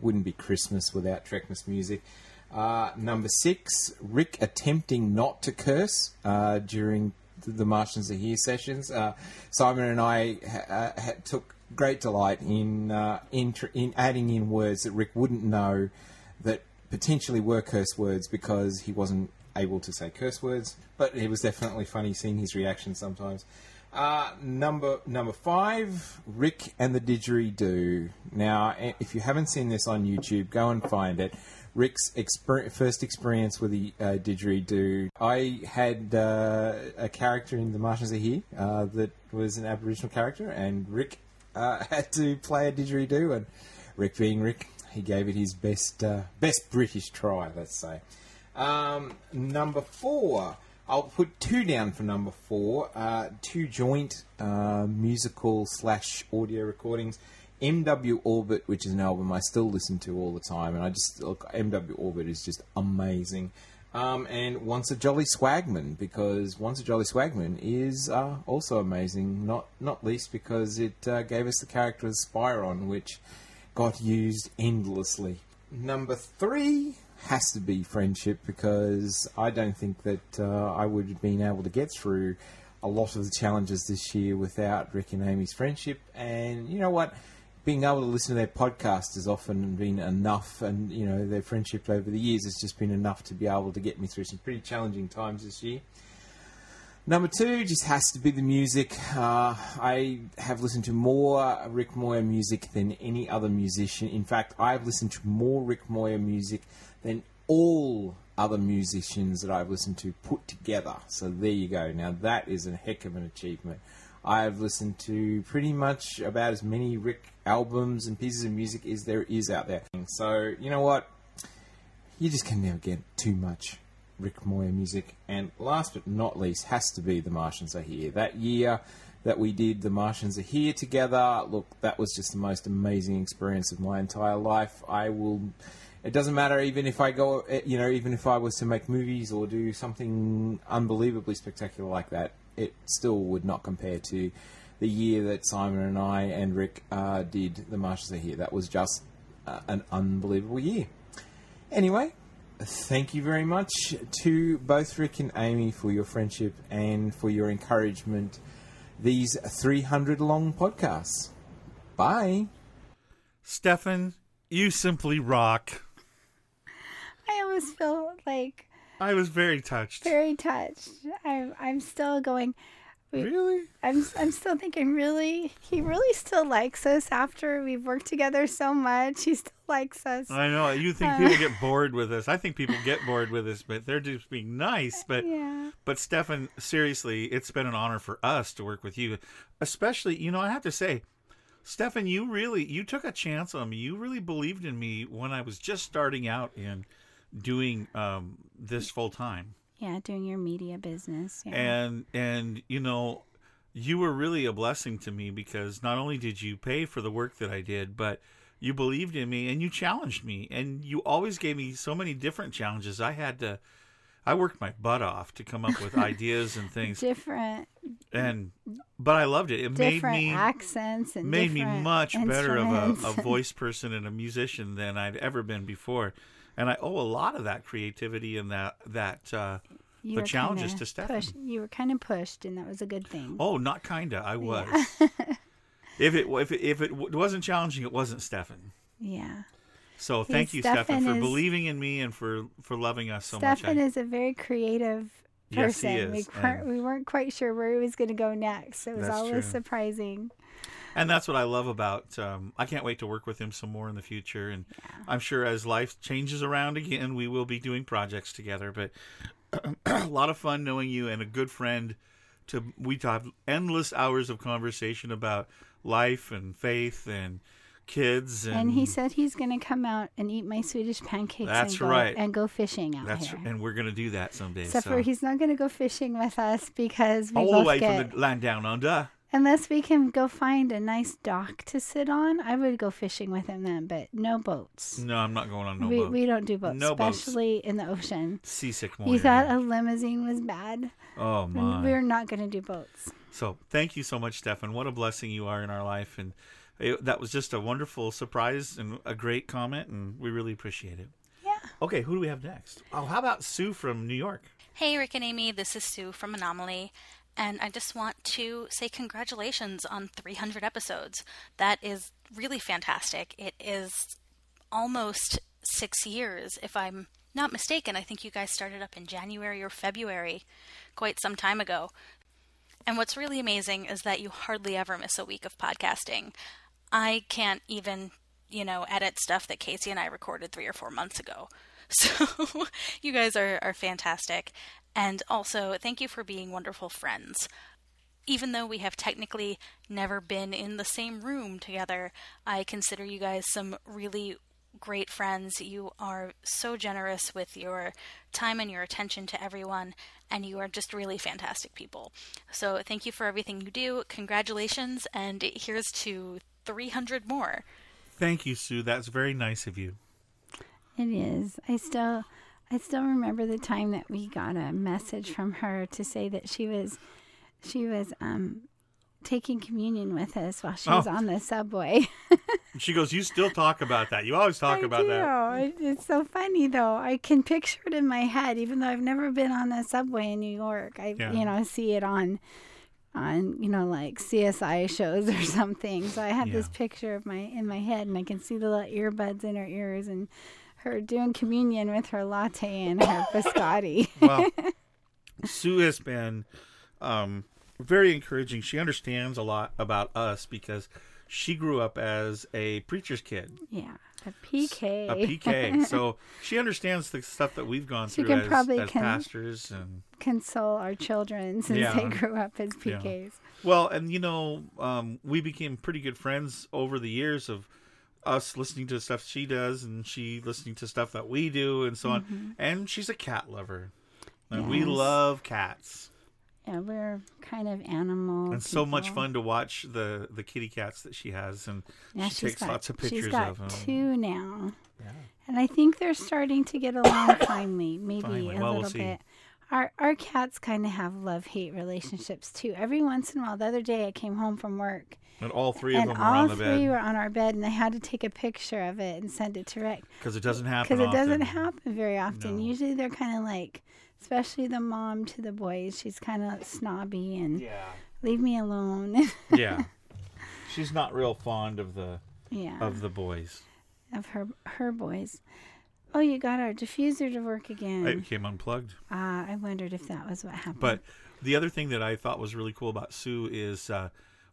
Wouldn't be Christmas without Trekmas music. Uh, number six, Rick attempting not to curse uh, during the- Martians Are Here sessions. Uh, Simon and I ha- uh, ha- took great delight in, uh, in tr- in adding in words that Rick wouldn't know that potentially were curse words because he wasn't able to say curse words. But it was definitely funny seeing his reaction sometimes. Uh, number number five, Rick and the Didgeridoo. Now, if you haven't seen this on YouTube, go and find it. Rick's exper- first experience with the uh, didgeridoo. I had uh, a character in The Martians Are Here uh, that was an Aboriginal character, and Rick uh, had to play a didgeridoo. And Rick, being Rick, he gave it his best uh, best British try, let's say. Um, number four, I'll put two down for number four. Uh, two joint uh, musical slash audio recordings. MW Orbit, which is an album I still listen to all the time, and I just look. MW Orbit is just amazing. Um, and Once a Jolly Swagman, because Once a Jolly Swagman is uh, also amazing. Not not least because it uh, gave us the character of Spyron, which got used endlessly. Number three has to be friendship because I don't think that uh, I would have been able to get through a lot of the challenges this year without Rick and Amy's friendship. And you know what? Being able to listen to their podcast has often been enough, and you know their friendship over the years has just been enough to be able to get me through some pretty challenging times this year. Number two just has to be the music. Uh, I have listened to more Rick Moyer music than any other musician. In fact, I've listened to more Rick Moyer music than all other musicians that I've listened to put together. So there you go. Now that is a heck of an achievement. I've listened to pretty much about as many Rick albums and pieces of music as there is out there. So you know what? You just can never get too much Rick Moyer music. And last but not least, has to be The Martians Are Here. That year that we did The Martians Are Here together, look, that was just the most amazing experience of my entire life. I will. It doesn't matter even if I go, eh, you know, even if I was to make movies or do something unbelievably spectacular like that, it still would not compare to the year that Simon and I and Rick uh, did The Martians Are Here. That was just uh, an unbelievable year. Anyway, thank you very much to both Rick and Amy for your friendship and for your encouragement these 300 long podcasts. Bye. Stefan, you simply rock. I almost feel like I was very touched. very touched. I'm I'm still going. Really? I'm I'm still thinking. Really, he really still likes us after we've worked together so much. He still likes us. I know you think Uh, people get bored with us. I think people get bored with us, but they're just being nice. But Yeah. but Stefan, seriously, it's been an honor for us to work with you. Especially, you know, I have to say, Stefan, you really you took a chance on me. You really believed in me when I was just starting out in doing um, this full time. Yeah, doing your media business. Yeah. and and you know you were really a blessing to me because not only did you pay for the work that I did but you believed in me and you challenged me and you always gave me so many different challenges I had to I worked my butt off to come up with ideas and things different and but I loved it it made me accents and made me much better of a, a voice person and a musician than I'd ever been before and I owe a lot of that creativity and that that uh You the challenges to Stefan You were kind of pushed, and that was a good thing. Oh, not kinda. I was. Yeah. if it if it, if it wasn't challenging, it wasn't Stefan. yeah. So thank you, Stefan, Stefan for is- believing in me and for for loving us so Stefan much. I- is a very creative person. Yes, he is, we weren't we weren't quite sure where he was going to go next. It was always true. surprising. And that's what I love about. Um, I can't wait to work with him some more in the future, and I'm sure as life changes around again, we will be doing projects together. But a lot of fun knowing you and a good friend. To we have endless hours of conversation about life and faith and kids and, And, he said he's going to come out and eat my Swedish pancakes. That's and go, right. And go fishing out That's here. and we're gonna do that someday. Except so. for he's not going to go fishing with us because we all both the way get from the land down under. Unless we can go find a nice dock to sit on. I would go fishing with him then, but no boats. No, I'm not going on no we boat. we don't do boats, No boats. especially in the ocean. Seasick You Moyer thought a limousine was bad. Oh my! We're not going to do boats. So thank you so much, Stefan. What a blessing you are in our life, and it, that was just a wonderful surprise and a great comment, and we really appreciate it. Yeah. Okay, who do we have next? Oh, how about Sue from New York? Hey, Rick and Amy, this is Sue from Anomaly, and I just want to say congratulations on 300 episodes. That is really fantastic. It is almost six years, if I'm not mistaken. I think you guys started up in January or February, quite some time ago. And what's really amazing is that you hardly ever miss a week of podcasting. I can't even, you know, edit stuff that Casey and I recorded three or four months ago. So you guys are, are fantastic. And also, thank you for being wonderful friends. Even though we have technically never been in the same room together, I consider you guys some really great friends. You are so generous with your time and your attention to everyone, and you are just really fantastic people. So, thank you for everything you do. Congratulations, and here's to 300 more. Thank you, Sue. That's very nice of you. It is. I still I still remember the time that we got a message from her to say that she was she was um taking communion with us while she was Oh. on the subway. She goes, "You still talk about that. You always talk I about do. that." It- It's so funny though. I can picture it in my head, even though I've never been on the subway in New York. I Yeah. you know see it on on you know like CSI shows or something. So I have this picture of my in my head, and I can see the little earbuds in her ears and her doing communion with her latte and her biscotti. Well, Sue has been um, very encouraging. She understands a lot about us because she grew up as a preacher's kid. yeah, a PK. A PK. so she understands the stuff that we've gone She through can as, probably as con- pastors and console our children since Yeah. they grew up as Yeah. PKs. Well, and you know, um, we became pretty good friends over the years of us listening to stuff she does and she listening to stuff that we do and so Mhm. on. And she's a cat lover. And we love cats. Yeah, we're kind of animal. and so much fun to watch the the kitty cats that she has and Yeah, she takes got, lots of pictures she's got of them. two now. And I think they're starting to get along finally, maybe Finally. a Well, we'll little bit. Our our cats kind of have love hate relationships too. Every once in a while, the other day I came home from work. And all three of and them are all on the three were on our bed, and they had to take a picture of it and send it to Rick. 'Cause it doesn't happen Because it doesn't happen very often. No. Usually they're kind of like, especially the mom to the boys. She's kind of snobby and leave me alone. yeah. She's not real fond of the Yeah. of the boys. of her her boys. Oh, you got our diffuser to work again. It became unplugged. Ah, I wondered if that was what happened. But the other thing that I thought was really cool about Sue is uh,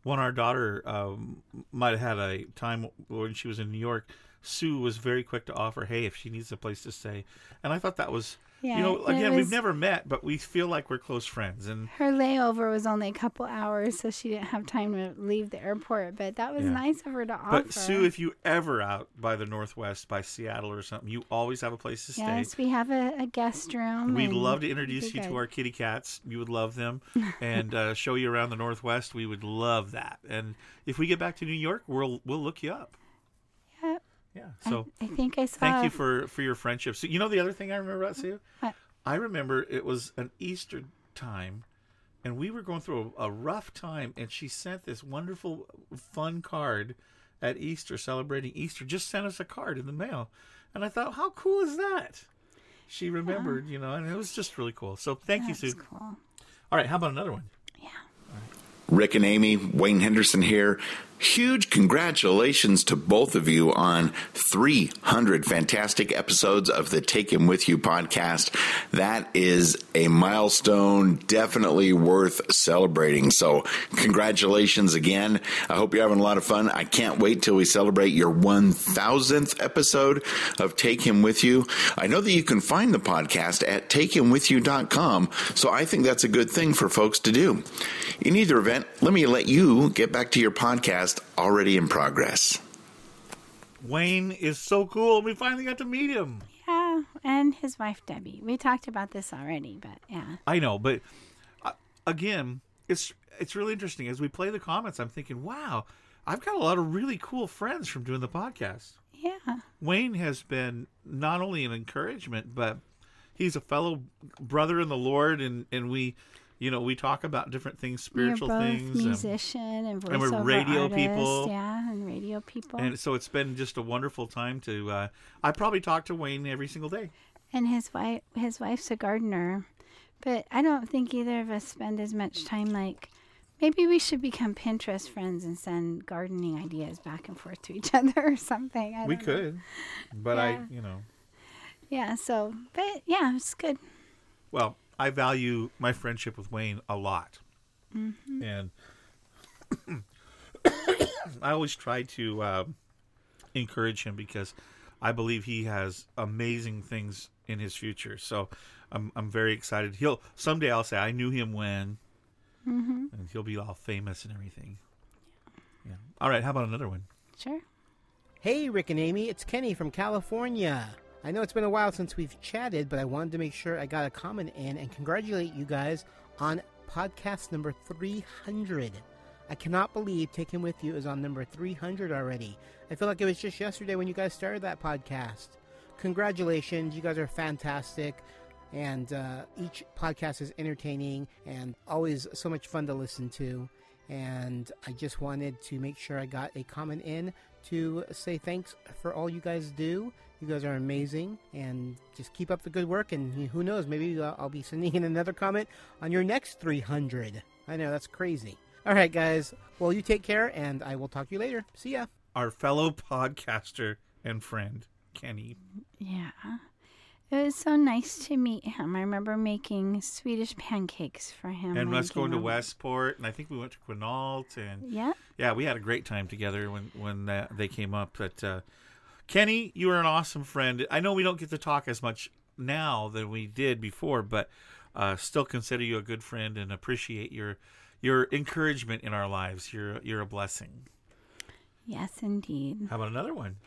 when our daughter um, might have had a time when she was in New York, Sue was very quick to offer, "Hey, if she needs a place to stay," and I thought that was, Yeah, you know, again, we've never met, but we feel like we're close friends, and Her layover was only a couple hours, so she didn't have time to leave the airport. But that was Yeah. nice of her to offer. But Sue, if you ever out by the Northwest, by Seattle or something, you always have a place to stay. yes, we have a, a guest room. We'd love to introduce you to our kitty cats. You would love them, and uh, show you around the Northwest. We would love that. And if we get back to New York, we'll we'll look you up. Yep. Yeah. So I, think I saw. thank you for for your friendship. So you know the other thing I remember about Sue. What? I remember it was an Easter time, and we were going through a, a rough time, and she sent this wonderful, fun card at Easter, celebrating Easter. Just sent us a card in the mail, and I thought, how cool is that? She remembered, you know, and it was just really cool. So thank you, Sue. cool. All right, how about another one? Yeah. Rick and Amy, Wayne Henderson here. Huge congratulations to both of you on 300 fantastic episodes of the Take Him With You podcast. That is a milestone definitely worth celebrating. So, congratulations again. I hope you're having a lot of fun. I can't wait till we celebrate your 1000th episode of Take Him With You. I know that you can find the podcast at takehimwithyou.com, so I think that's a good thing for folks to do. In either event, let me let you get back to your podcast already in progress. Wayne is so cool. We finally got to meet him. Yeah, and his wife Debbie. We talked about this already, but yeah. I know, but uh, again, it's it's really interesting as we play the comments. I'm thinking, wow, I've got a lot of really cool friends from doing the podcast. Yeah. Wayne has been not only an encouragement, but he's a fellow brother in the Lord, and and we, you know, we talk about different things, spiritual You're both things, musician and and we're radio people. Yeah, and radio people. and so it's been just a wonderful time to. Uh, I probably talk to Wayne every single day. and his wife his wife's a gardener but i don't think either of us spend as much time like maybe we should become pinterest friends and send gardening ideas back and forth to each other or something I we don't know. could, but I, you know, yeah so but yeah it's good well, I value my friendship with Wayne a lot. Mhm. and I always try to uh, encourage him because I believe he has amazing things in his future. So I'm I'm very excited. He'll someday I'll say I knew him when, Mhm. and he'll be all famous and everything. Yeah. All right. How about another one? Sure. Hey, Rick and Amy, it's Kenny from California. I know it's been a while since we've chatted, but I wanted to make sure I got a comment in and congratulate you guys on podcast number 300. I cannot believe Take Him With You is on number 300 already. I feel like it was just yesterday when you guys started that podcast. Congratulations, you guys are fantastic. And uh, each podcast is entertaining and always so much fun to listen to. And I just wanted to make sure I got a comment in to say thanks for all you guys do. You guys are amazing, and just keep up the good work. And who knows, maybe uh, I'll be sending in another comment on your next 300. I know that's crazy. All right, guys. Well, you take care, and I will talk to you later. See ya. Our fellow podcaster and friend Kenny. yeah it was so nice to meet him i remember making swedish pancakes for him and us going to. Westport, and I think we went to Quinault, and Yeah. yeah, we had a great time together when when uh, they came up. But uh, Kenny, you are an awesome friend. I know we don't get to talk as much now than we did before, but uh, still consider you a good friend and appreciate your your encouragement in our lives. You're you're a blessing. yes indeed How about another one?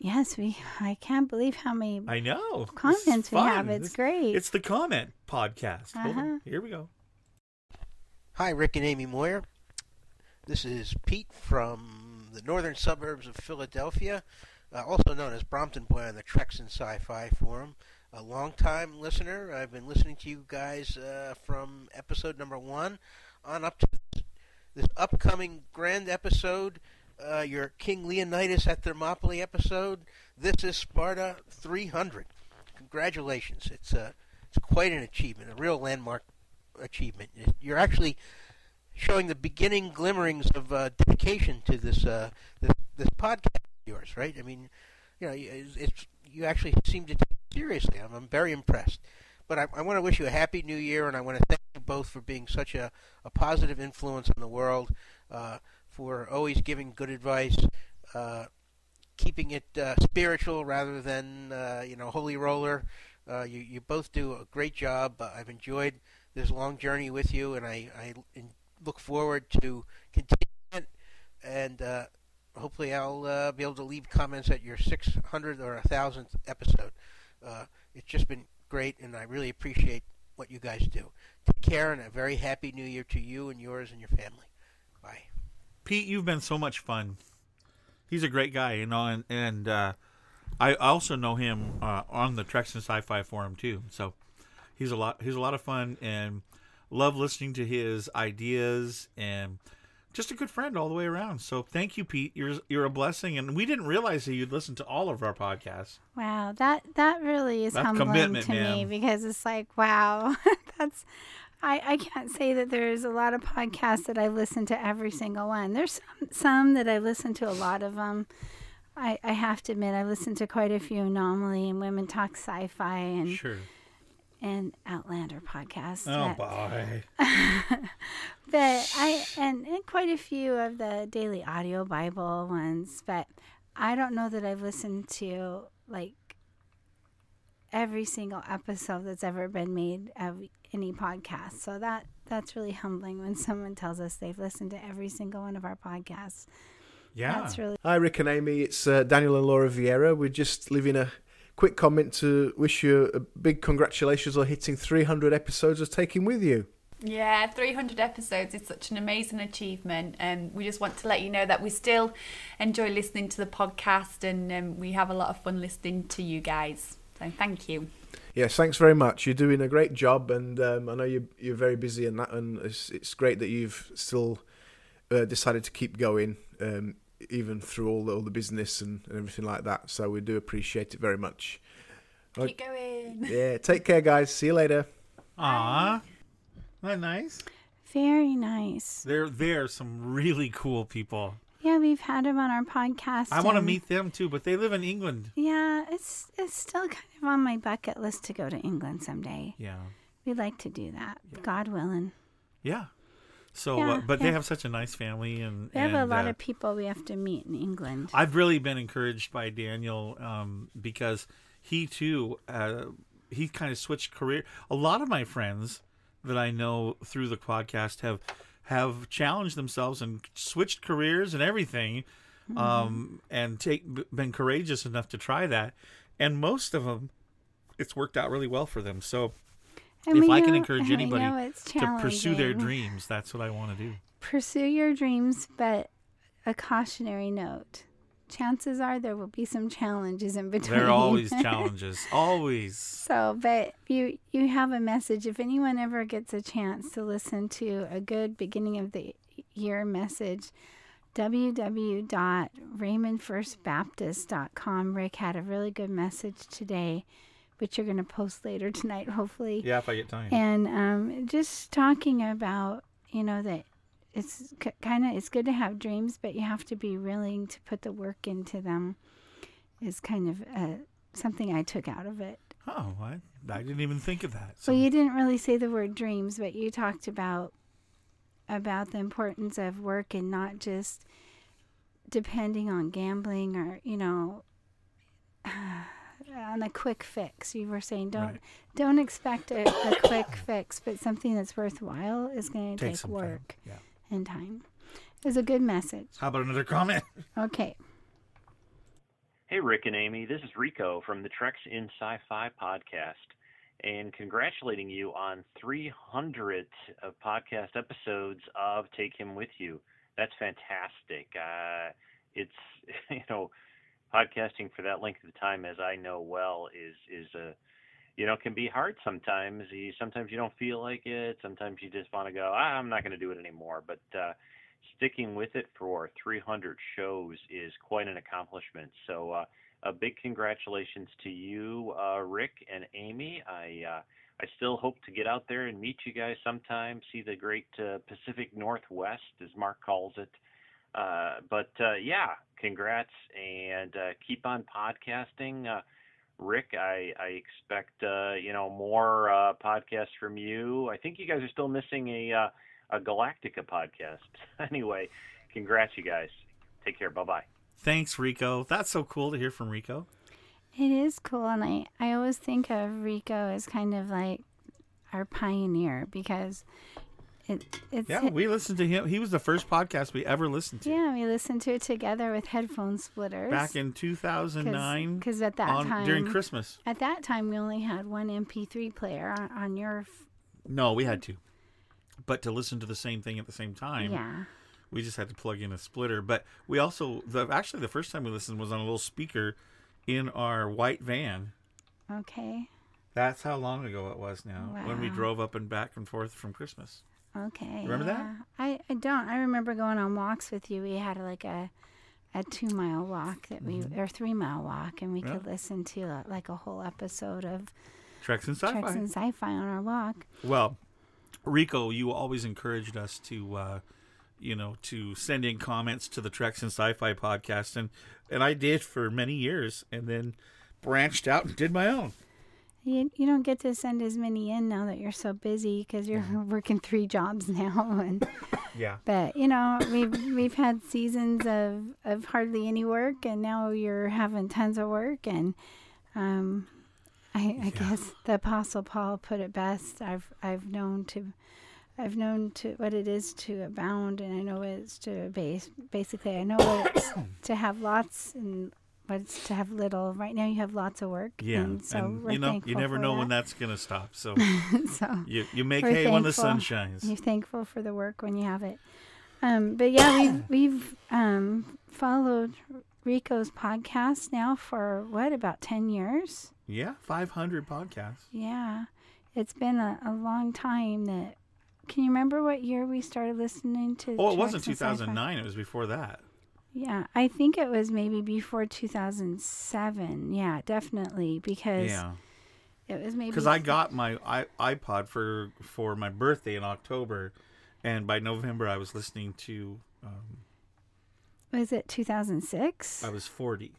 yes we i can't believe how many I know comments we have fun. it's This- great It's the comment podcast. Uh-huh. Here we go. Hi, Rick and Amy Moyer. This is Pete from the northern suburbs of Philadelphia, uh, also known as Brompton Boy on the Treks and Sci-Fi Forum. A long-time listener. I've been listening to you guys uh, from episode number one on up to this, upcoming grand episode, uh, your King Leonidas at Thermopylae episode. This is Sparta 300. Congratulations! It's a it's quite an achievement, a real landmark achievement. You're actually showing the beginning glimmerings of uh, dedication to this, uh, this this podcast yours, right? I mean, you know, it's, you actually seem to take it seriously. I'm, I'm very impressed. But I, I want to wish you a happy new year, and I want to thank you both for being such a, a positive influence on the world, uh, for always giving good advice, uh, keeping it uh, spiritual rather than uh, you know holy roller. Uh, you you both do a great job. Uh, I've enjoyed this long journey with you, and I I look forward to continuing it. And hopefully, I'll uh, be able to leave comments at your 600 or 1000th episode. Uh, it's just been great, and I really appreciate what you guys do. Take care, and a very happy New Year to you and yours and your family. Bye. Pete, you've been so much fun. He's a great guy, you know, and and uh, I also know him uh, on the Treks and Sci-Fi forum too. So he's a lot. He's a lot of fun, and love listening to his ideas, and just a good friend all the way around. So thank you, Pete. You're you're a blessing, and we didn't realize that you'd listen to all of our podcasts. Wow, that that really is That's humbling commitment, to me because it's like, wow, that's I I can't say that there's a lot of podcasts that I listen to every single one. There's some some that I listen to a lot of them. I I have to admit I listen to quite a few Anomaly and Women Talk Sci-Fi and Sure. And Outlander podcast. Oh, that- boy. but I and, and quite a few of the daily audio Bible ones, but I don't know that I've listened to like every single episode that's ever been made of any podcast. So that that's really humbling when someone tells us they've listened to every single one of our podcasts. Yeah, that's really Hi, Rick and Amy. It's uh, Daniel and Laura Vieira. We're just living a quick comment to wish you a big congratulations on hitting 300 episodes of Take Him With You. Yeah, 300 episodes is such an amazing achievement, and we just want to let you know that we still enjoy listening to the podcast, and um, we have a lot of fun listening to you guys. So thank you. Yes, thanks very much. You're doing a great job, and um, I know you're, you're very busy and that, and it's, it's great that you've still uh, decided to keep going, um, even through all the, all the business and, and everything like that. So we do appreciate it very much. Keep going. Yeah, take care, guys. See you later. Aw, that nice. very nice. They're they're some really cool people. Yeah, we've had them on our podcast. I want to and- meet them too, but they live in England. Yeah, it's it's still kind of on my bucket list to go to England someday. Yeah. We'd like to do that, God willing. Yeah. So, Yeah, uh, but they have such a nice family, and We have a lot uh, of people we have to meet in England. I've really been encouraged by Daniel um, because he too uh, he kind of switched career. A lot of my friends that I know through the podcast have have challenged themselves and switched careers and everything, Mm-hmm. um, and take been courageous enough to try that. And most of them, it's worked out really well for them. So. And if I can know- encourage anybody to pursue their dreams, that's what I want to do. Pursue your dreams, but a cautionary note. Chances are there will be some challenges in between. There are always challenges, always. So, but you you have a message. If anyone ever gets a chance to listen to a good beginning of the year message, www.raymondfirstbaptist.com. Rick had a really good message today, which you're going to post later tonight, hopefully. Yeah, if I get time. And um, just talking about, you know, that it's kind of it's good to have dreams, but you have to be willing to put the work into them. Is kind of uh, something I took out of it. Oh, I, I didn't even think of that. So Well, you didn't really say the word dreams, but you talked about about the importance of work and not just depending on gambling or you know on a quick fix. You were saying don't Right. don't expect a, a quick fix, but something that's worthwhile is going to Take take work yeah. and time. It was a good message. How about another comment? Okay. Hey, Rick and Amy. This is Rico from the Treks and Sci-Fi podcast, and congratulating you on 300 of podcast episodes of Take Him With You. That's fantastic. Uh, it's you know, podcasting for that length of time, as I know well, is is a you know can be hard sometimes. You, sometimes you don't feel like it. Sometimes you just want to go. Ah, I'm not going to do it anymore. But uh, sticking with it for 300 shows is quite an accomplishment. So uh, a big congratulations to you, uh, Rick and Amy. I uh, I still hope to get out there and meet you guys sometime, see the great uh, Pacific Northwest, as Mark calls it. Uh, but uh, yeah, congrats and uh, keep on podcasting. Uh, Rick, I, I expect uh, you know more uh, podcasts from you. I think you guys are still missing a uh, a Galactica podcast. anyway, congrats, you guys. Take care. Bye bye. Thanks, Rico. That's so cool to hear from Rico. It is cool, and I, I always think of Rico as kind of like our pioneer because it it's Yeah, we listened to him. He was the first podcast we ever listened to yeah we listened to it together with headphone splitters back in 2009. because at that on- time during Christmas. at that time we only had one MP3 player on, on your f- No, we had two, But to listen to the same thing at the same time, Yeah. we just had to plug in a splitter. But we also, the actually, the first time we listened was on a little speaker in our white van. okay That's how long ago it was now when we drove up and back and forth from Christmas. Okay Remember that? I, I don't I remember going on walks with you we had like a a two mile walk that we Mhm. or three mile walk and we Yeah. could listen to uh, like a whole episode of Treks and Sci-Fi. Treks and Sci-Fi on our walk Well, Rico, you always encouraged us to, uh, you know, to send in comments to the Treks and Sci-Fi podcast, and and I did for many years, and then branched out and did my own. You, you don't get to send as many in now that you're so busy because you're working three jobs now and Yeah. but you know we've we've had seasons of of hardly any work and now you're having tons of work and um I, I guess the apostle Paul put it best. I've I've known to I've known to what it is to abound and I know what it's to base basically I know what it's to have lots and what it's to have little right now you have lots of work Yeah, and so and you know, you never know that. when that's gonna stop. So, so you you make hay when the sun shines. You're thankful for the work when you have it. Um, but yeah, we've we've um, followed Rico's podcast now for what about ten years? Yeah, five hundred podcasts. Yeah, it's been a, a long time. That can you remember what year we started listening to? Oh, it wasn't Treks and Sci-Fi? 2009. It was before that. Yeah, I think it was maybe before 2007. Yeah, definitely because Yeah. it was maybe Because I got my i iPod for for my birthday in October, and by November I was listening to. Um, was it 2006? I was forty.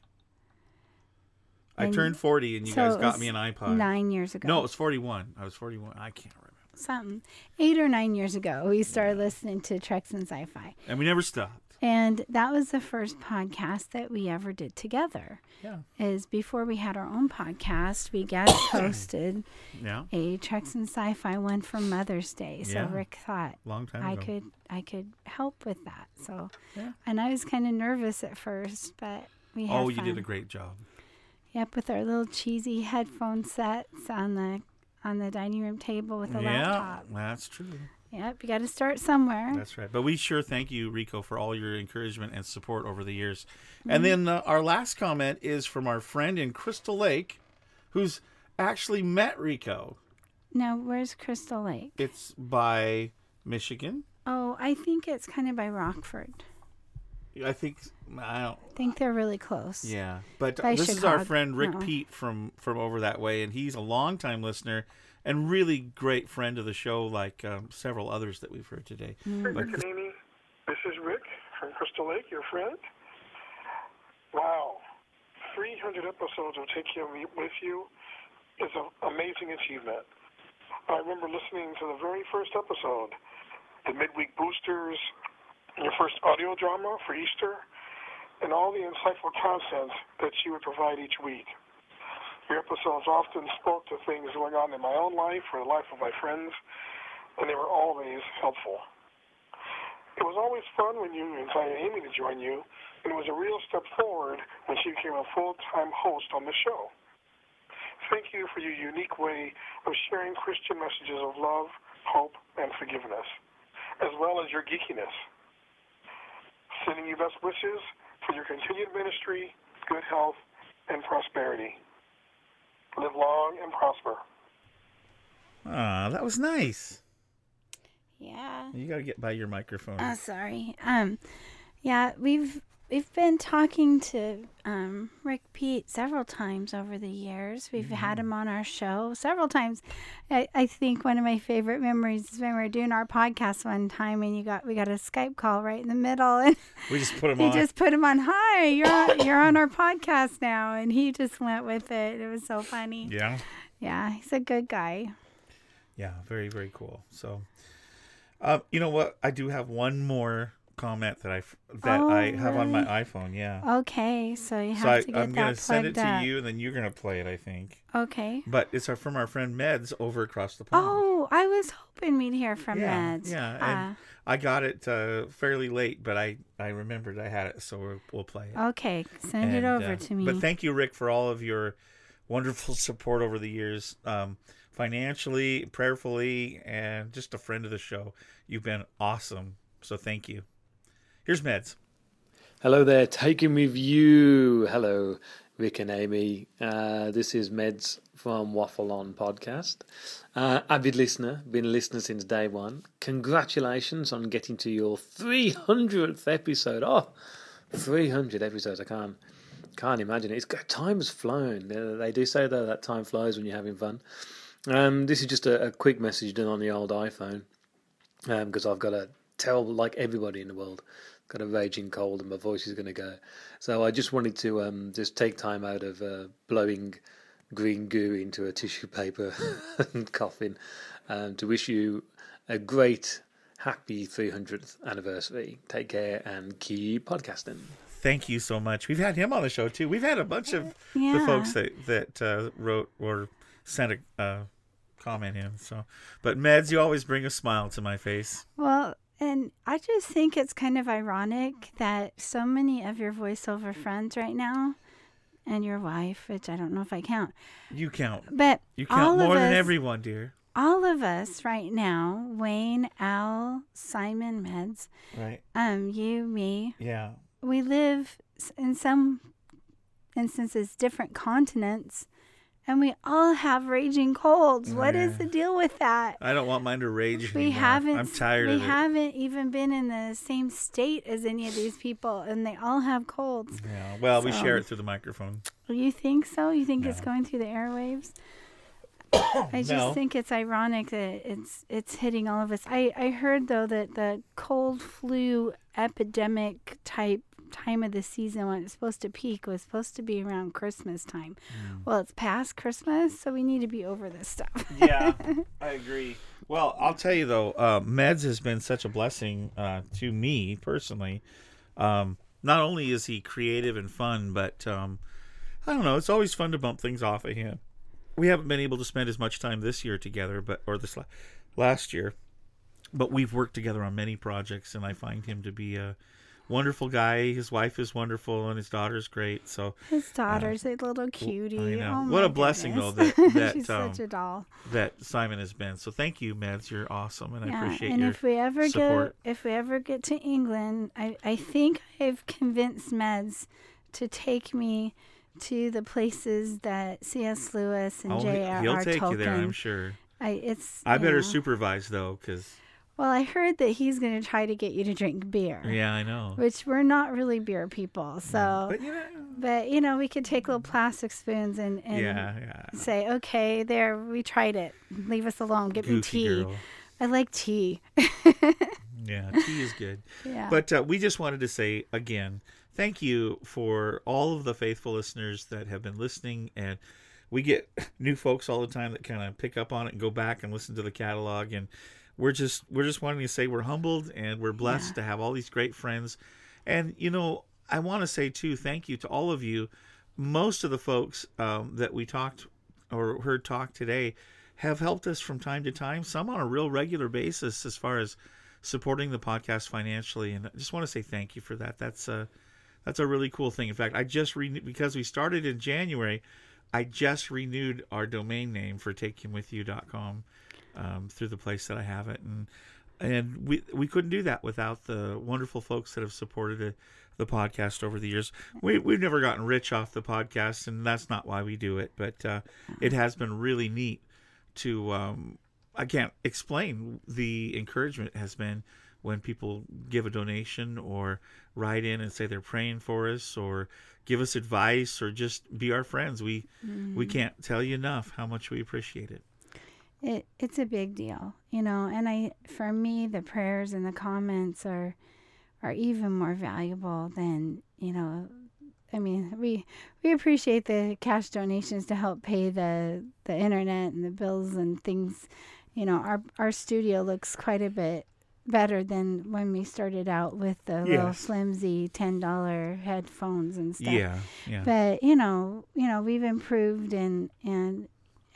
I turned forty, and you so guys got me an iPod nine years ago. No, it was forty-one. I was forty-one. I can't remember. something eight or nine years ago we started listening to treks and sci-fi And we never stopped. And that was the first podcast that we ever did together Yeah. is before we had our own podcast we guest hosted Yeah. a treks and sci-fi one for mother's day so Yeah. rick thought Long time i ago. could i could help with that so Yeah. and i was kind of nervous at first but we had Oh, you did a great job. Yep, with our little cheesy headphone sets on the on the dining room table with the yeah, laptop. Yeah, that's true. Yep, you got to start somewhere. That's right. But we sure thank you, Rico, for all your encouragement and support over the years. Mhm. And then uh, our last comment is from our friend in Crystal Lake, who's actually met Rico. Now, where's Crystal Lake? It's by Michigan. Oh, I think it's kind of by Rockford. I think I don't. I think they're really close. Yeah, but By this is our friend Rick No. Pete from from over that way, and he's a longtime listener and really great friend of the show, like um, several others that we've heard today. Mm. But Rick and Amy, this is Rick from Crystal Lake, your friend. Wow, 300 episodes of Take Care with you is an amazing achievement. I remember listening to the very first episode, the midweek boosters, your first audio drama for Easter, and all the insightful content that you would provide each week. Your episodes often spoke to things going on in my own life or the life of my friends, and they were always helpful. It was always fun when you invited Amy to join you, and it was a real step forward when she became a full-time host on the show. Thank you for your unique way of sharing Christian messages of love, hope, and forgiveness, as well as your geekiness. Sending you best wishes for your continued ministry, good health, and prosperity. Live long and prosper. ah, that was nice. Yeah. You got to get by your microphone. Oh, sorry. Um, yeah, we've we've been talking to um, Rick Pete several times over the years. We've had him on our show several times. I, I think one of my favorite memories is when we were doing our podcast one time, and you got we got a Skype call right in the middle, and We just put him on. just put him on. Hi, you're on, you're on our podcast now, and he just went with it. It was so funny. Yeah. Yeah, he's a good guy. Yeah, very very cool. So, uh, you know what? I do have one more comment that I that Oh, I have on my iPhone. Yeah. Okay, so you have so I, to get I'm gonna send it plugged to you, and then you're gonna play it. I think. Okay. But it's our, from our friend Meds over across the pond. Oh, I was hoping we'd hear from yeah, Meds. Yeah, Ah, and I got it uh, fairly late, but I I remembered I had it, so we'll, we'll play it. Okay, send it over uh, to me. But thank you, Rick, for all of your wonderful support over the years, um, financially, prayerfully, and just a friend of the show. You've been awesome. So thank you. Here's Meds. Hello there, Take Him With You. Hello, Rick and Amy. Uh, this is Meds from Waffle On podcast. Uh, avid listener, been a listener since day one. Congratulations on getting to your 300th episode. Oh, 300 episodes. I can't can't imagine it. Time has flown. They do say though that time flies when you're having fun. Um, this is just a, a quick message done on the old iPhone because I've got a terrible, like everybody in the world, got a raging cold and my voice is going to go. So I just wanted to um, just take time out of uh, blowing green goo into a tissue paper and coughing um, to wish you a great, happy 300th anniversary. Take care and keep podcasting. Thank you so much. We've had him on the show too. We've had a bunch of the folks that that uh, wrote or sent a uh, comment in. So, but Meds, you always bring a smile to my face. Well, and I just think it's kind of ironic that so many of your voiceover friends right now, and your wife, which I don't know if I count, You count. But you count all of more than us- everyone, dear. all of us right now, Wayne, Al, Simon, Meds, Right. um, you, me, Yeah. we live in some instances different continents, and we all have raging colds. What is Yeah. the deal with that? I don't want mine to rage We anymore. haven't. I'm tired we of it. haven't even been in the same state as any of these people, and they all have colds. Yeah. Well, we share it through the microphone. You think so? You think it's going through the airwaves? I just No. think it's ironic that it's it's hitting all of us. I, I heard though that the cold flu epidemic type time of the season when it's supposed to peak was supposed to be around Christmas time. Mm. Well, it's past Christmas, so we need to be over this stuff. Yeah, I agree. Well, I'll tell you though, uh, Meds has been such a blessing uh, to me personally. Um, not only is he creative and fun, but um, I don't know. It's always fun to bump things off of him. We haven't been able to spend as much time this year together, but or this la- last year, but we've worked together on many projects, and I find him to be a wonderful guy. His wife is wonderful, and his daughter's great. So His daughter's a little cutie. Oh what a blessing goodness. though that that she's um, such a doll. that Simon has been. So thank you, Meds. You're awesome, and I appreciate and your if we ever support. get if we ever get to England, I I think I've convinced Meds to take me to the places that C.S. Lewis and Oh, J.R.R. he'll take Tolkien. you there, I'm sure. I it's I better know. supervise though, because Well, I heard that he's going to try to get you to drink beer. yeah, I know. Which we're not really beer people, so. But you know, but you know, we could take little plastic spoons and, and Yeah, yeah. say, okay, there, we tried it. Leave us alone. Get me tea. girl. I like tea. Yeah, tea is good. Yeah. But uh, we just wanted to say again, thank you for all of the faithful listeners that have been listening, and we get new folks all the time that kind of pick up on it and go back and listen to the catalog, and we're just we're just wanting to say we're humbled and we're blessed to have all these great friends, and you know I want to say too, thank you to all of you. Most of the folks um, that we talked or heard talk today have helped us from time to time, some on a real regular basis as far as supporting the podcast financially and I just want to say thank you for that. That's a that's a really cool thing. In fact, I just renewed because we started in January, I just renewed our domain name for takehimwithyou.com um, through the place that I have it and and we we couldn't do that without the wonderful folks that have supported it, the podcast over the years. We we've never gotten rich off the podcast, and that's not why we do it. But uh, it has been really neat to. Um, I can't explain the encouragement has been when people give a donation or write in and say they're praying for us or give us advice or just be our friends. We we Mhm. can't tell you enough how much we appreciate it. It it's a big deal, you know. And I, for me, the prayers and the comments are are even more valuable than you know. I mean, we we appreciate the cash donations to help pay the the internet and the bills and things. You know, our our studio looks quite a bit better than when we started out with the little flimsy ten dollar headphones and stuff. Yeah, yeah. But you know, you know, we've improved and and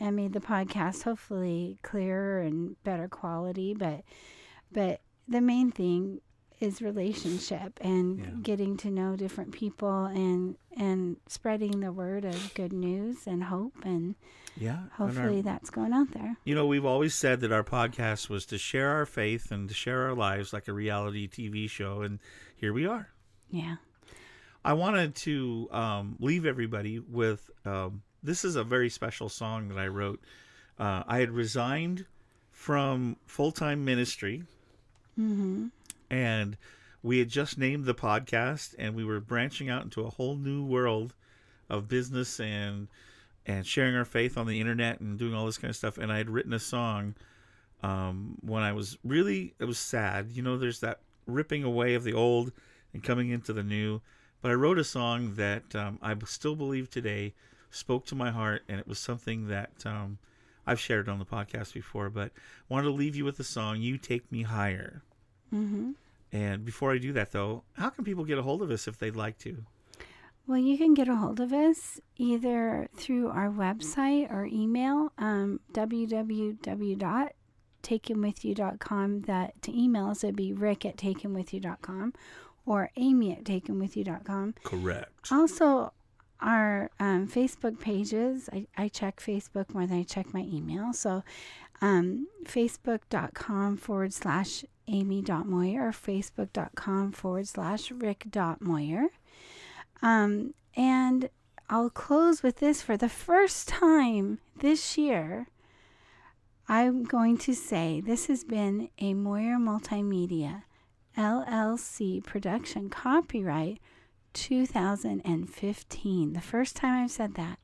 and made the podcast hopefully clearer and better quality. But but the main thing is relationship and getting to know different people and and spreading the word of good news and hope and Yeah, and hopefully our- that's going out there. You know, we've always said that our podcast was to share our faith and to share our lives like a reality TV show, and here we are. Yeah. I wanted to um, leave everybody with um, this is a very special song that I wrote. Uh, I had resigned from full time ministry, Mm-hmm. and we had just named the podcast, and we were branching out into a whole new world of business and and sharing our faith on the internet and doing all this kind of stuff. And I had written a song um, when I was really it was sad. You know, there's that ripping away of the old and coming into the new. But I wrote a song that um, I still believe today spoke to my heart, and it was something that um, I've shared on the podcast before. But wanted to leave you with the song "You Take Me Higher." Mm-hmm. And before I do that, though, how can people get a hold of us if they'd like to? Well, you can get a hold of us either through our website or email, um, www.takehimwithyou.com. That to email us, it'd be rick at takehimwithyou.com or amy at takehimwithyou.com. Correct. Also, our um, Facebook pages, I, I check Facebook more than I check my email. So, um, facebook.com forward slash amy.moyer or facebook.com forward slash rick.moyer. Um, and I'll close with this for the first time this year. I'm going to say this has been a Moyer Multimedia LLC production copyright 2015. The first time I've said that.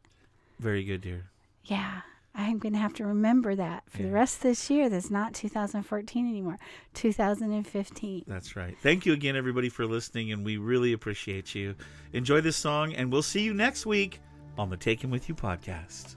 Very good, dear. Yeah, I'm going to have to remember that for the rest of this year. That's not 2014 anymore. 2015. That's right. Thank you again, everybody, for listening, and we really appreciate you. Enjoy this song, and we'll see you next week on the Take Him With You podcast.